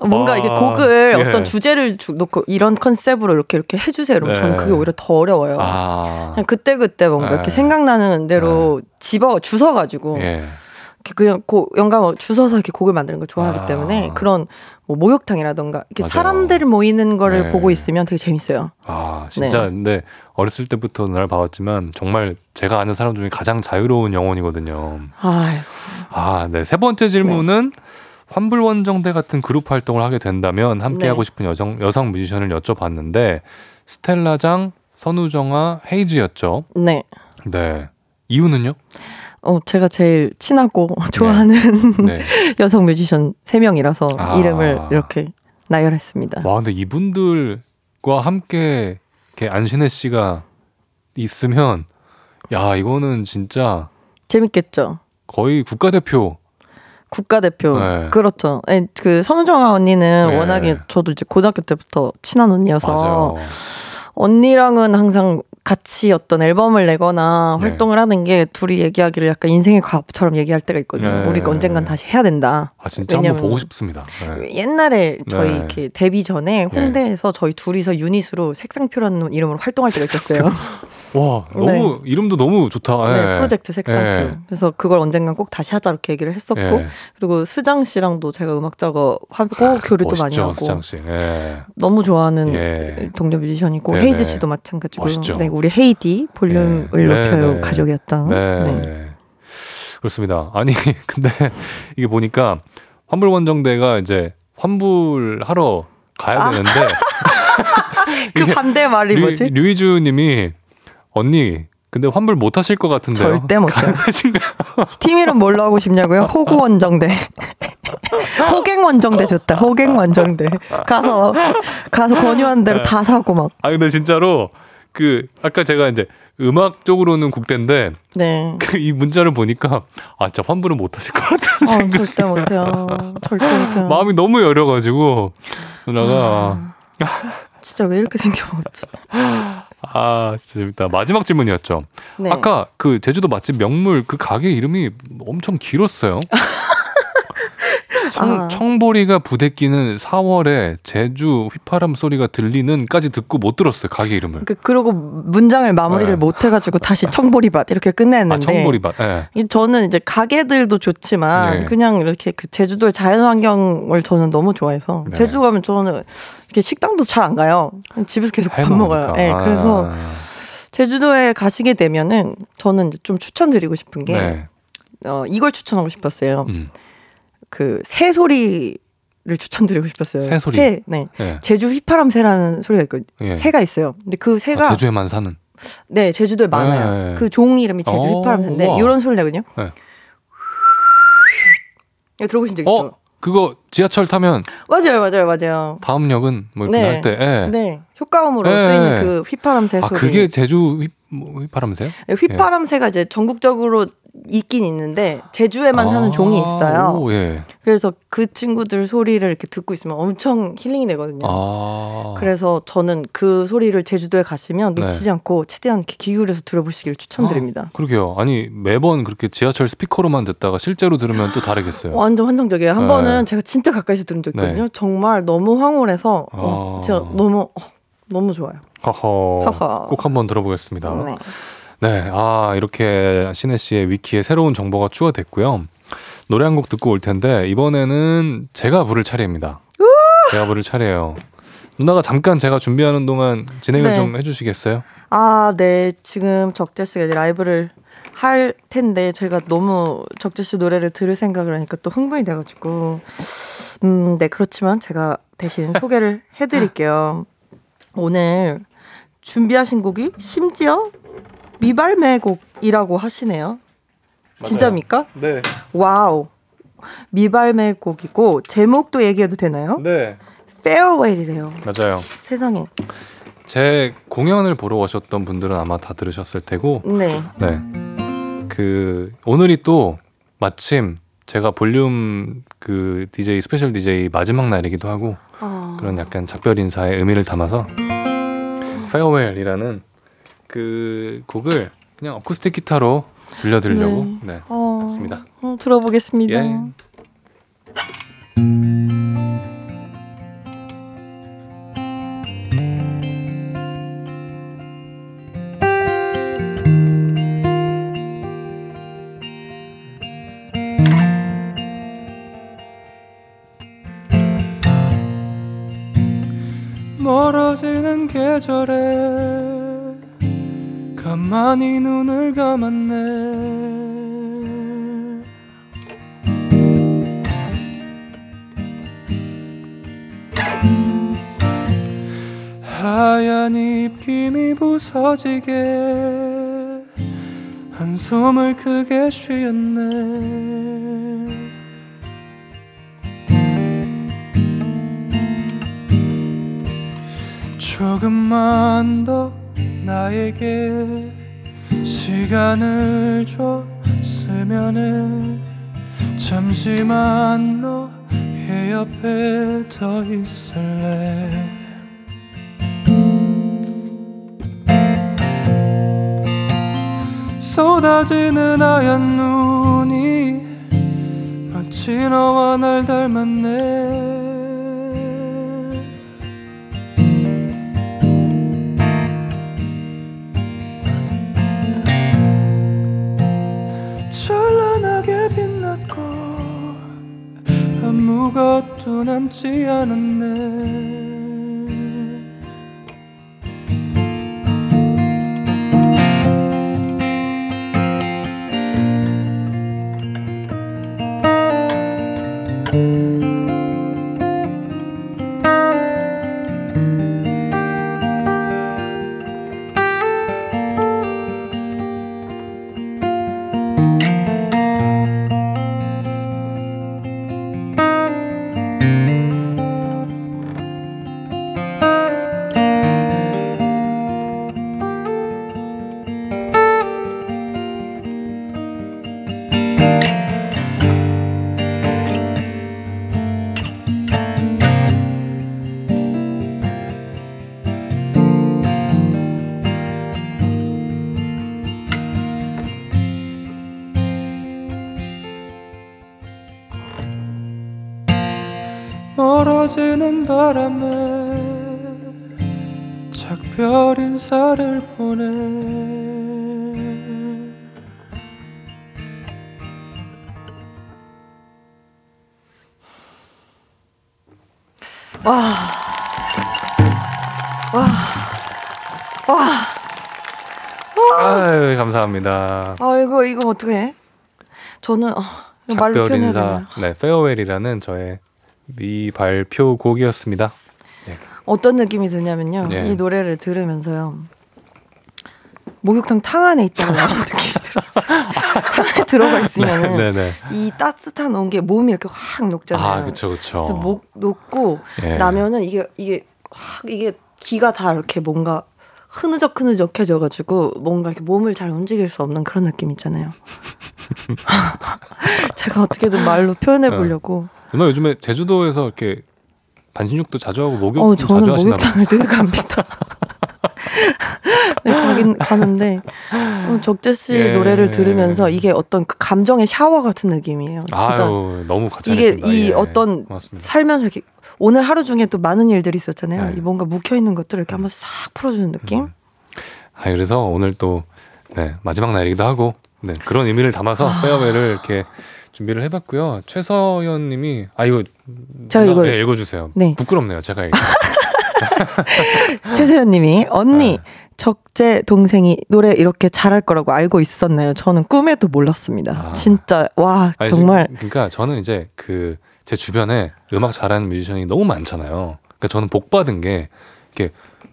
뭔가 이게 아, 곡을 예. 어떤 주제를 주, 놓고 이런 컨셉으로 이렇게 이렇게 해주세요. 네. 저는 그게 오히려 더 어려워요. 아. 그냥 그때 그때 뭔가 네. 이렇게 생각나는 대로 네. 집어 주워가지고. 예. 그냥 고, 영감 주워서 이렇게 곡을 만드는 걸 좋아하기 아. 때문에 그런 뭐 목욕탕이라던가 이렇게 사람들 모이는 거를 네. 보고 있으면 되게 재밌어요. 아 진짜 네. 근데 어렸을 때부터 날 봐왔지만 정말 제가 아는 사람 중에 가장 자유로운 영혼이거든요. 아, 네. 세 번째 질문은 네. 환불원정대 같은 그룹 활동을 하게 된다면 함께 네. 하고 싶은 여성 여성 뮤지션을 여쭤봤는데 스텔라장, 선우정아, 헤이즈였죠. 네. 네. 이유는요? 어, 제가 제일 친하고 좋아하는 네. 네. 여성 뮤지션 3명이라서 아. 이름을 이렇게 나열했습니다. 와, 근데 이분들과 함께 이렇게 안신혜 씨가 있으면 야, 이거는 진짜 재밌겠죠. 거의 국가대표 국가대표 네. 그렇죠. 네, 그 선우정아 언니는 네. 워낙에 저도 이제 고등학교 때부터 친한 언니여서 맞아요. 언니랑은 항상 같이 어떤 앨범을 내거나 네. 활동을 하는 게 둘이 얘기하기를 약간 인생의 과업처럼 얘기할 때가 있거든요. 네. 우리가 언젠간 다시 해야 된다. 아 진짜 한번 보고 싶습니다. 네. 옛날에 저희 네. 이렇게 데뷔 전에 네. 홍대에서 저희 둘이서 유닛으로 색상표라는 이름으로 활동할 때가 있었어요. 와 너무 네. 이름도 너무 좋다. 네, 프로젝트 색상표. 그래서 그걸 언젠간 꼭 다시 하자 이렇게 얘기를 했었고 그리고 수장 씨랑도 제가 음악 작업하고 교류도 멋있죠, 많이 하고 수장 씨. 너무 좋아하는 예. 동료 뮤지션이고 헤이즈 씨도 마찬가지고. 멋있죠. 네, 우리 헤이디 볼륨을 네. 높여요 네, 네. 가족이었던. 네. 네. 그렇습니다. 아니 근데 이게 보니까 환불 원정대가 이제 환불하러 가야 아. 되는데 그 반대 말이 뭐지? 류이주 님이 언니 근데 환불 못 하실 것 같은데요. 절대 못 해요. 팀 이름 뭘로 하고 싶냐고요? 호구 원정대. 호갱 원정대 좋다. 호갱 원정대. 가서 가서 권유한 대로 다 사고 막. 아 근데 진짜로 그 아까 제가 이제 음악 쪽으로는 국대인데 네. 그 이 문자를 보니까 아 진짜 환불은 못 하실 것 같다는 어, 생각이 절대 못해요. 절대 못해요. 마음이 너무 여려가지고 누나가 아, 진짜 왜 이렇게 생겨먹었지? 아 진짜 재밌다. 마지막 질문이었죠. 네. 아까 그 제주도 맛집 명물 그 가게 이름이 엄청 길었어요. 청, 아. 청보리가 부대끼는 4월에 제주 휘파람 소리가 들리는까지 듣고 못 들었어요 가게 이름을. 그, 그러고 문장을 마무리를 네. 못 해가지고 다시 청보리밭 이렇게 끝냈는데. 아, 청보리밭. 네. 저는 이제 가게들도 좋지만 네. 그냥 이렇게 그 제주도의 자연환경을 저는 너무 좋아해서 네. 제주 가면 저는 이렇게 식당도 잘 안 가요. 집에서 계속 밥 먹어요. 네, 아. 그래서 제주도에 가시게 되면은 저는 좀 추천드리고 싶은 게 네. 어, 이걸 추천하고 싶었어요. 음. 그 새소리 를 추천드리고 싶었어요. 새 소리. 새, 네. 네. 제주 휘파람 새라는 소리가 있고 예. 새가 있어요. 근데 그 새가 아, 제주에만 사는. 네, 제주도에 많아요. 예. 그종 이름이 제주 어, 휘파람 새인데 이런 소리 나거든요. 네. 들어보신 적 있어요? 어? 그거 지하철 타면 맞아요, 맞아요, 맞아요. 다음 역은 뭐 이렇게 네. 할 때, 예. 네, 효과음으로 예. 쓰이는 그 휘파람 새 아, 소리. 아, 그게 제주 휘, 뭐, 휘파람새요? 네, 휘파람새가 이제 전국적으로 있긴 있는데 제주에만 사는 아, 종이 있어요. 오, 예. 그래서 그 친구들 소리를 이렇게 듣고 있으면 엄청 힐링이 되거든요. 아. 그래서 저는 그 소리를 제주도에 가시면 네. 놓치지 네. 않고 최대한 귀 기울여서 들어보시길 추천드립니다. 아, 그러게요. 아니 매번 그렇게 지하철 스피커로만 듣다가 실제로 들으면 또 다르겠어요. 완전 환상적이에요. 한 네. 번은 제가 진짜 가까이서 들은 적 있거든요. 네. 정말 너무 황홀해서 어, 진짜 너무 어, 너무 좋아요. 허허. 허허. 꼭 한번 들어보겠습니다. 네. 네, 아 이렇게 신혜 씨의 위키에 새로운 정보가 추가됐고요. 노래 한 곡 듣고 올 텐데 이번에는 제가 부를 차례입니다. 제가 부를 차례예요. 누나가 잠깐 제가 준비하는 동안 진행을 네. 좀 해주시겠어요? 아, 네. 지금 적재 씨가 이제 라이브를 할 텐데 제가 너무 적재 씨 노래를 들을 생각을 하니까 또 흥분이 돼가지고 음, 네 그렇지만 제가 대신 소개를 해드릴게요. 오늘 준비하신 곡이 심지어 미발매곡이라고 하시네요. 맞아요. 진짜입니까? 네. wow. 미발매곡이고 제목도 얘기해도 되나요? 네. Farewell이래요. 맞아요. 세상에. 제 공연을 보러 오셨던 분들은 아마 다 들으셨을 테고. 네. 네. 그 오늘이 또 마침 제가 볼륨 그 DJ special DJ 마지막 날이기도 하고 어... 그런 약간 작별 인사의 의미를 담아서 Farewell이라는 그 곡을 그냥 어쿠스틱 기타로 들려드리려고 네, 네 어, 했습니다. 어, 들어보겠습니다. 예. 감았네. 하얀 입김이 부서지게 한숨을 크게 쉬었네. 조금만 더 나에게 시간을 줬으면 잠시만 너의 옆에 더 있을래? 쏟아지는 하얀 눈이 마치 너와 날 닮았네 아무것도 남지 않았네 바람에 작별 인사를 보내 와. 와. 와. 아유, 감사합니다. 아, 이거, 이거 어떡해? 저는, 어, 말로 표현해야 되나 네, 페어웰이라는 저의 미발표 곡이었습니다. 네. 어떤 느낌이 드냐면요. 네. 이 노래를 들으면서요. 목욕탕 탕 안에 나온 느낌이 들었어요. 탕 안에 들어가 있으면 네, 네, 이 따뜻한 온게 몸이 이렇게 확 녹잖아요. 아, 그렇죠, 그렇죠. 그래서 목 녹고 예. 나면은 이게 이게 확 이게 기가 다 이렇게 뭔가 흐느적 흐느적해져 가지고 뭔가 이렇게 몸을 잘 움직일 수 없는 그런 느낌 있잖아요. 제가 어떻게든 말로 표현해 네. 보려고. 누나 요즘에 제주도에서 이렇게 반신욕도 자주 하고 목욕 어, 저는 목욕탕을 늘 갑니다. 네, 가긴 가는데 어, 적재 씨 예, 노래를 들으면서 이게 어떤 그 감정의 샤워 같은 느낌이에요. 진짜 아유, 너무 이게 이 예, 어떤 고맙습니다. 살면서 이렇게 오늘 하루 중에 또 많은 일들이 있었잖아요. 네. 이 뭔가 묵혀 있는 것들을 이렇게 한번 싹 풀어주는 느낌. 음. 아 그래서 오늘 또 네, 마지막 날이기도 하고 네, 그런 의미를 담아서 아... 페어웨를 이렇게 준비를 해봤고요. 최서연님이 아 이거 제가 이거 네, 읽어주세요. 네. 부끄럽네요. 제가 읽. 최세현님이 언니 네. 적재 동생이 노래 이렇게 잘할 거라고 알고 있었나요? 저는 꿈에도 몰랐습니다. 아. 진짜 와 아니, 정말. 그러니까 저는 이제 그 제 주변에 음악 잘하는 뮤지션이 너무 많잖아요. 그러니까 저는 복 받은 게 이렇게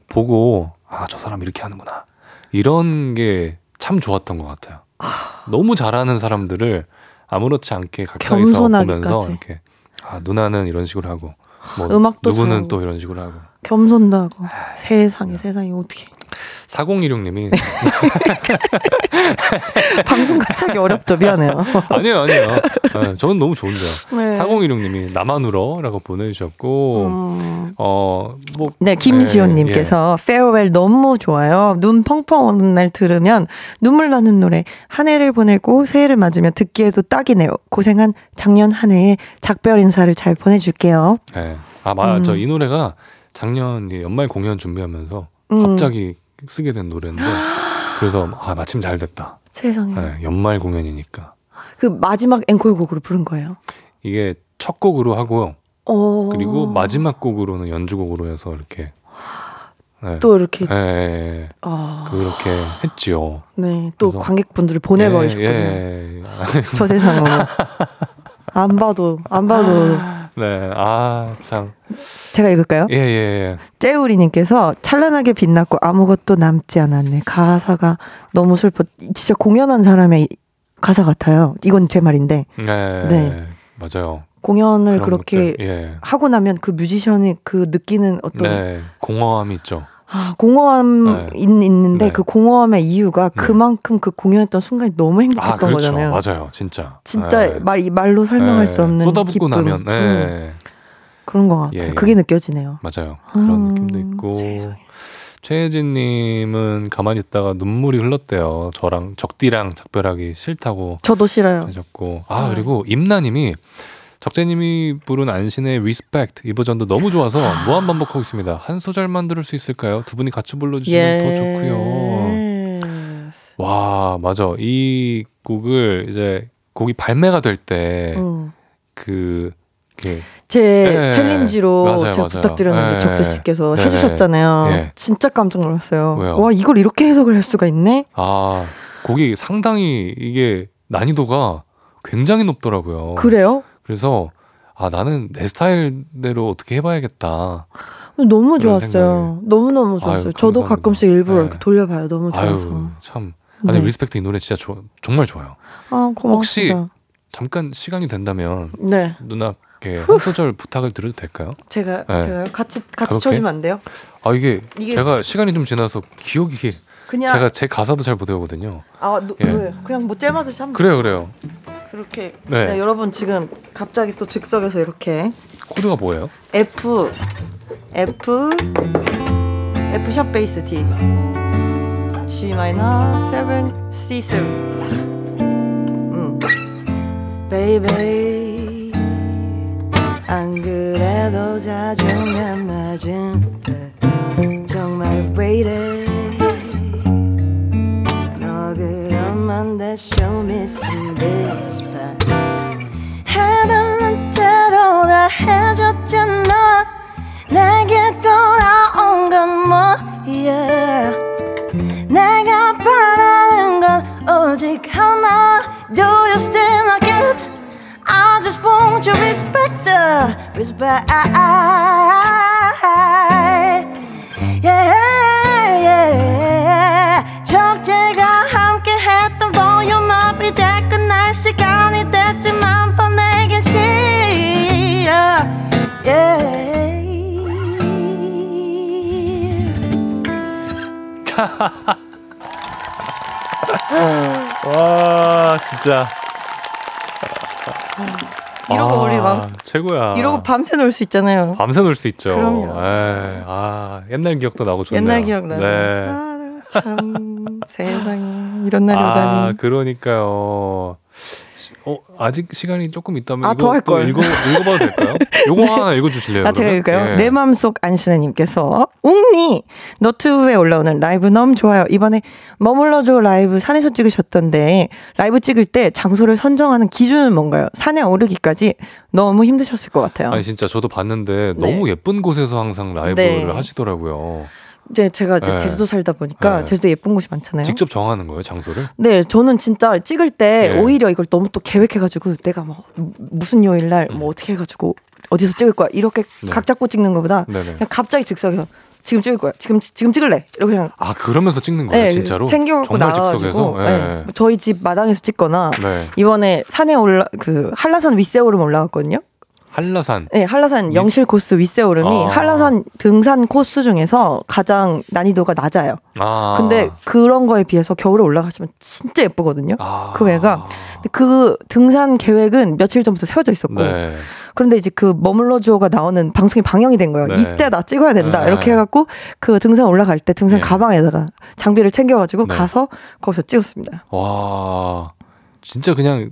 보고 아 저 사람 이렇게 하는구나 이런 게 참 좋았던 것 같아요. 아. 너무 잘하는 사람들을 아무렇지 않게 가까이서 보면서 이렇게 아 누나는 이런 식으로 하고 뭐 음악도 누구는. 또 이런 식으로 하고. 겸손도 하고. 아, 세상에 세상에 어떻게 4016님이. 방송 같이 하기 어렵죠. 미안해요. 아니에요 아니에요. 네, 저는 너무 좋은데요. 네. 4016님이 나만 울어라고 보내주셨고 음... 어뭐 네 김지호님께서 네, 예. 페어웰 너무 좋아요. 눈 펑펑 오는 날 들으면 눈물 나는 노래 한 해를 보내고 새해를 맞으며 듣기에도 딱이네요. 고생한 작년 한 해에 작별 인사를 잘 보내줄게요. 네. 아 맞아. 음. 이 노래가 작년 연말 공연 준비하면서 음. 갑자기 쓰게 된 노래인데 그래서 아 마침 잘 됐다. 세상에. 네, 연말 공연이니까. 그 마지막 앵콜곡으로 부른 거예요? 이게 첫 곡으로 하고요. 어... 그리고 마지막 곡으로는 연주곡으로 해서 이렇게 네. 또 이렇게 네, 네, 아... 그렇게 했지요. 네, 또 관객분들을 보내버리셨군요. 예, 예. 저 세상으로 안 봐도 안 봐도 네, 아, 참. 제가 읽을까요? 예, 예, 예. 째우리님께서 찬란하게 빛났고 아무것도 남지 않았네. 가사가 너무 슬퍼. 진짜 공연한 사람의 가사 같아요. 이건 제 말인데. 네. 네. 맞아요. 공연을 그렇게 예. 하고 나면 그 뮤지션이 그 느끼는 어떤 네, 공허함이 있죠. 아, 공허함 네. 있, 있는데 네. 그 공허함의 이유가 네. 그만큼 그 공연했던 순간이 너무 행복했던 아, 그렇죠. 거잖아요. 맞아요, 진짜. 진짜 네. 말 말로 설명할 수 네. 없는 쏟아붓고 기쁨. 나면 네. 음. 그런 것 같아요. 예, 예. 그게 느껴지네요. 맞아요. 그런 음, 느낌도 있고. 세상에. 최혜진님은 가만히 있다가 눈물이 흘렀대요. 저랑 적디랑 작별하기 싫다고. 저도 싫어요. 하셨고. 아, 네. 그리고 임나님이 적재님이 부른 안신의 Respect 이 버전도 너무 좋아서 무한 반복하고 있습니다. 한 소절만 들을 수 있을까요? 두 분이 같이 불러주시면 yes. 더 좋고요. 와 맞아 이 곡을 이제 곡이 발매가 될 때그 음. 제 네. challenge로 맞아요, 제가 맞아요. 부탁드렸는데 네. 적재 씨께서 네. 해주셨잖아요. 네. 진짜 깜짝 놀랐어요. 왜요? 와 이걸 이렇게 해석을 할 수가 있네. 아 곡이 상당히 이게 난이도가 굉장히 높더라고요. 그래요? 그래서 아 나는 내 스타일대로 어떻게 해봐야겠다. 너무 좋았어요. 너무 너무 좋았어요. 아유, 저도 가끔씩 일부러 네. 돌려봐요. 너무 좋아서. 아유, 참 아니 네. respect 이 노래 진짜 조, 정말 좋아요. 아 고맙습니다. 혹시 잠깐 시간이 된다면 네. 누나께 한 소절 부탁을 드려도 될까요? 제가 네. 제가 같이 같이 쳐주면 안 돼요? 아 이게, 이게, 제가 시간이 좀 지나서 기억이 그냥 제가 제 가사도 잘 못 외우거든요. 아 no, 예. 그냥 뭐 jam하듯이 하면 그래요 그래요. 그렇게 네. 네, 여러분 지금 갑자기 또 즉석에서 이렇게 코드가 뭐예요? F F F sharp 베이스 D G 마이너 7 C 7 음. Baby 안 그래도 자주면 낮은 정말 왜 이래 그러면 돼 show me some respect 해달란 대로 다 해줬잖아 내게 돌아온 건 뭐야 내가 바라는 건 오직 하나 Do you still like it? I just want your respect, respect. Yeah, yeah. 시간이 됐지만 보내기 싫어. Yeah. 와 진짜 이러고 아, 우리 막 최고야. 이러고 밤새 놀 수 있잖아요. 밤새 놀 수 있죠. 그럼요. 에이, 아 옛날 기억도 나고 좋네요. 옛날 기억 나죠. 네. 아, 참 세상에 이런 날이 아, 오다니. 그러니까요. 어, 아직 시간이 조금 있다면 아, 이거 또 읽어 읽어봐도 될까요? 요거 하나 읽어주실래요? 아, 제가 읽을까요? 예. 내 마음속 안신애님께서 웅니 너튜브에 올라오는 라이브 너무 좋아요. 이번에 머물러줘 라이브 산에서 찍으셨던데 라이브 찍을 때 장소를 선정하는 기준은 뭔가요? 산에 오르기까지 너무 힘드셨을 것 같아요. 아니 진짜 저도 봤는데 네. 너무 예쁜 곳에서 항상 라이브를 네. 하시더라고요. 이제 제가 이제 네. 제주도 살다 보니까 네. 제주도 예쁜 곳이 많잖아요. 직접 정하는 거예요, 장소를? 네, 저는 진짜 찍을 때 네. 오히려 이걸 너무 또 계획해가지고 내가 뭐 무슨 요일 날뭐 음. 어떻게 해가지고 어디서 찍을 거야 이렇게 네. 각 잡고 찍는 것보다 네, 네. 그냥 갑자기 즉석에서 지금 찍을 거야. 지금 지금 찍을래. 이렇게 그냥 아 그러면서 찍는 거예요, 네, 진짜로? 챙겨갖고 나와가지고 네. 저희 집 마당에서 찍거나 이번에 산에 올라 그 한라산 윗세오름 올라갔거든요. 한라산. 네, 한라산 영실 코스 윗세오름이 아. 한라산 등산 코스 중에서 가장 난이도가 낮아요. 아. 근데 그런 거에 비해서 겨울에 올라가시면 진짜 예쁘거든요. 아. 그 외가. 그 등산 계획은 며칠 전부터 세워져 있었고. 네. 그런데 이제 그 머물러 주어가 나오는 방송이 방영이 된 거예요. 네. 이때 나 찍어야 된다. 네. 이렇게 해갖고 그 등산 올라갈 때 등산 네. 가방에다가 장비를 챙겨가지고 네. 가서 거기서 찍었습니다. 와. 진짜 그냥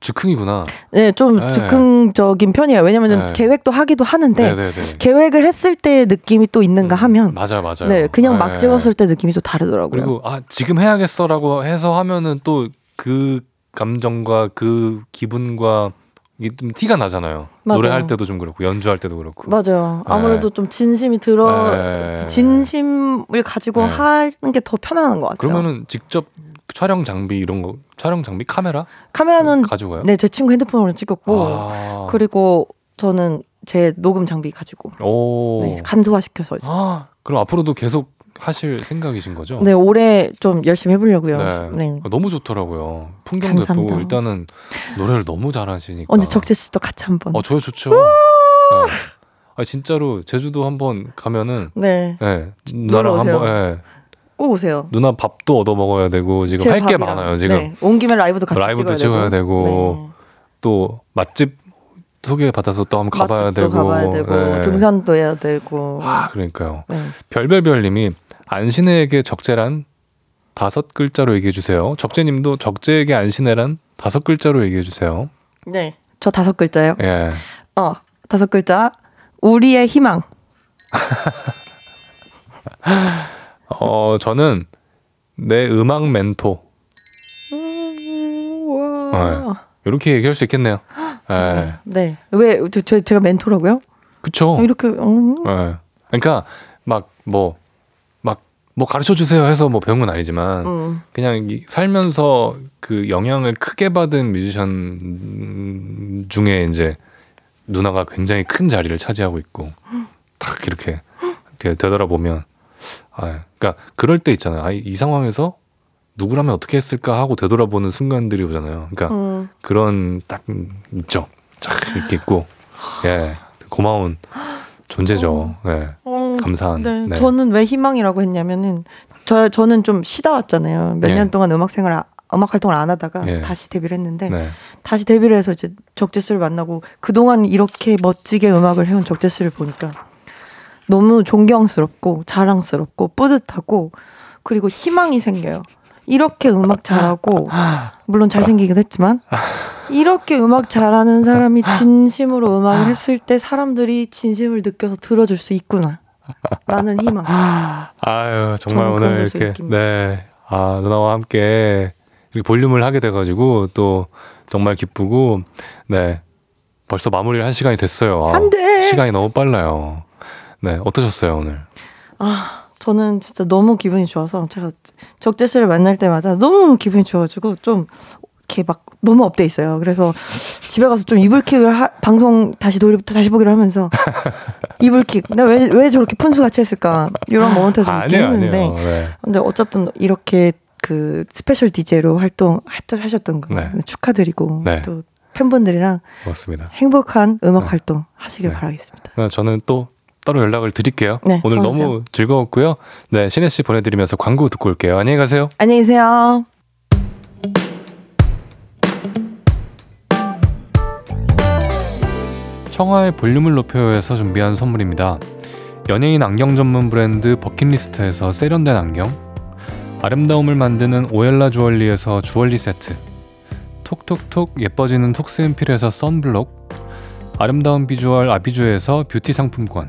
즉흥이구나. 네, 좀 네. 즉흥적인 편이에요. 왜냐면은 네. 계획도 하기도 하는데 네네네. 네, 네. 계획을 했을 때 느낌이 또 있는가 음, 하면 맞아요, 맞아요. 네, 그냥 막 네. 찍었을 때 느낌이 또 다르더라고요. 그리고 아 지금 해야겠어라고 해서 하면은 또 그 감정과 그 기분과 이게 좀 티가 나잖아요. 맞아요. 노래할 때도 좀 그렇고 연주할 때도 그렇고. 맞아요. 아무래도 좀 진심이 들어 진심을 가지고 하는 게 더 편안한 것 같아요. 그러면은 직접 촬영 장비 이런 거 촬영 장비 카메라 카메라는 가지고요? 네, 제 친구 핸드폰으로 찍었고 아. 그리고 저는 제 녹음 장비 가지고 오. 네, 간소화 시켜서. 아, 그럼 앞으로도 계속 하실 생각이신 거죠? 네, 올해 좀 열심히 해보려고요. 네. 네. 아, 너무 좋더라고요. 풍경도 예쁘고 일단은 노래를 너무 잘하시니까. 언제 적재 씨도 같이 한번. 어, 저요 좋죠. 네. 아 진짜로 제주도 한번 가면은 네, 네 나랑 한번 예. 꼭 오세요. 누나 밥도 얻어 먹어야 되고 지금 할 게 많아요. 지금 네. 온 김에 라이브도 같이 라이브도 찍어야 되고, 되고 네. 또 맛집 소개 받아서 또 한번 가봐야 되고, 가봐야 되고 네. 등산도 해야 되고. 아 그러니까요. 네. 별별별님이 안신혜에게 적재란 다섯 글자로 얘기해 주세요. 적재님도 적재에게 안신혜란 다섯 글자로 얘기해 주세요. 네, 저 다섯 글자요. 예. 어, 다섯 글자. 우리의 희망. 어, 저는 내 음악 멘토. 네. 이렇게 얘기할 수 있겠네요. 네. 네. 왜, 저, 제가 멘토라고요? 그쵸. 어, 이렇게, 음. 네. 그러니까, 막, 뭐, 막, 뭐 가르쳐 주세요 해서 뭐 배운 건 아니지만, 음. 그냥 살면서 그 영향을 크게 받은 뮤지션 중에 이제 누나가 굉장히 큰 자리를 차지하고 있고, 딱 이렇게 되돌아보면, 아, 그러니까 그럴 때 있잖아요. 아, 이 상황에서 누구라면 어떻게 했을까 하고 되돌아보는 순간들이 오잖아요. 그러니까 음. 그런 딱 있죠. 쫙 있겠고, 예, 고마운 존재죠. 예, 어, 감사한. 네. 네. 저는 왜 희망이라고 했냐면은 저 저는 좀 쉬다 왔잖아요. 몇년 예. 동안 음악 생활 음악 활동을 안 하다가 예. 다시 데뷔를 했는데 네. 다시 데뷔를 해서 이제 적재수를 만나고 그동안 이렇게 멋지게 음악을 해온 적재수를 보니까 너무 존경스럽고 자랑스럽고 뿌듯하고 그리고 희망이 생겨요. 이렇게 음악 잘하고 물론 잘생기긴 했지만 이렇게 음악 잘하는 사람이 진심으로 음악을 했을 때 사람들이 진심을 느껴서 들어줄 수 있구나. 라는 희망. 아유 정말 오늘 이렇게 느낍니다. 네. 아 누나와 함께 이렇게 볼륨을 하게 돼가지고 또 정말 기쁘고 네 벌써 마무리를 한 시간이 됐어요. 아, 안 돼. 시간이 너무 빨라요. 네 어떠셨어요 오늘? 아 저는 진짜 너무 기분이 좋아서 제가 적재 씨를 만날 때마다 너무 기분이 좋아가지고 좀 이렇게 막 너무 업돼 있어요. 그래서 집에 가서 좀 이불킥을 하, 방송 다시 돌리 다시 보기로 하면서 이불킥 내가 왜왜 저렇게 푼수 같이 했을까 이런 moment 좀 있긴 했는데 네. 근데 어쨌든 이렇게 그 special DJ로 활동 하셨던 거 네. 축하드리고 네. 또 팬분들이랑 맞습니다. 행복한 음악 네. 활동 하시길 네. 바라겠습니다. 저는 또 따로 연락을 드릴게요. 네, 오늘 저으세요. 너무 즐거웠고요. 네, 신혜 씨 보내드리면서 광고 듣고 올게요. 안녕히 가세요. 안녕히 계세요. 청하의 볼륨을 높여서 준비한 선물입니다. 연예인 안경 전문 브랜드 버킷리스트에서 세련된 안경, 아름다움을 만드는 오엘라 주얼리에서 주얼리 세트, 톡톡톡 예뻐지는 톡스앤필에서 썬블록, 아름다운 비주얼 아비주에서 뷰티 상품권,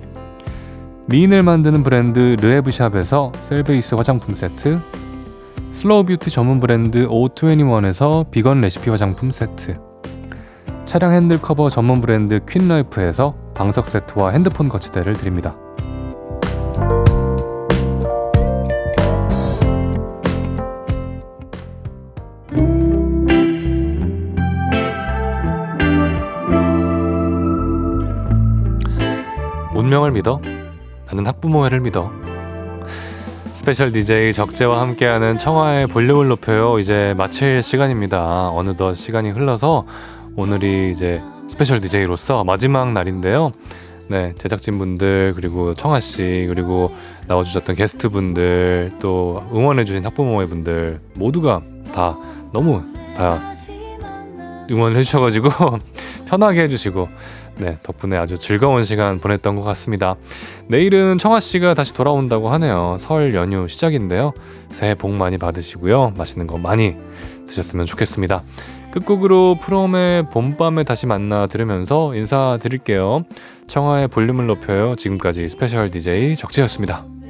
미인을 만드는 브랜드 르에브샵에서 셀베이스 화장품 세트 slow beauty 전문 브랜드 O21에서 비건 레시피 화장품 세트 차량 핸들 커버 전문 브랜드 퀸라이프에서 방석 세트와 핸드폰 거치대를 드립니다. 운명을 믿어 나는 학부모회를 믿어. 스페셜 DJ 적재와 함께하는 청하의 볼륨을 높여요. 이제 마칠 시간입니다. 어느덧 시간이 흘러서 오늘이 이제 스페셜 DJ로서 마지막 날인데요. 네, 제작진분들, 그리고 청하씨, 그리고 나와주셨던 게스트분들, 또 응원해주신 학부모회분들, 모두가 다 너무 다 응원을 해주셔가지고 편하게 해주시고 네, 덕분에 아주 즐거운 시간 보냈던 것 같습니다. 내일은 청하 씨가 다시 돌아온다고 하네요. 설 연휴 시작인데요. 새해 복 많이 받으시고요. 맛있는 거 많이 드셨으면 좋겠습니다. 끝곡으로 프롬의 봄밤에 다시 만나 들으면서 인사드릴게요. 청하의 볼륨을 높여요. 지금까지 스페셜 DJ 적재였습니다.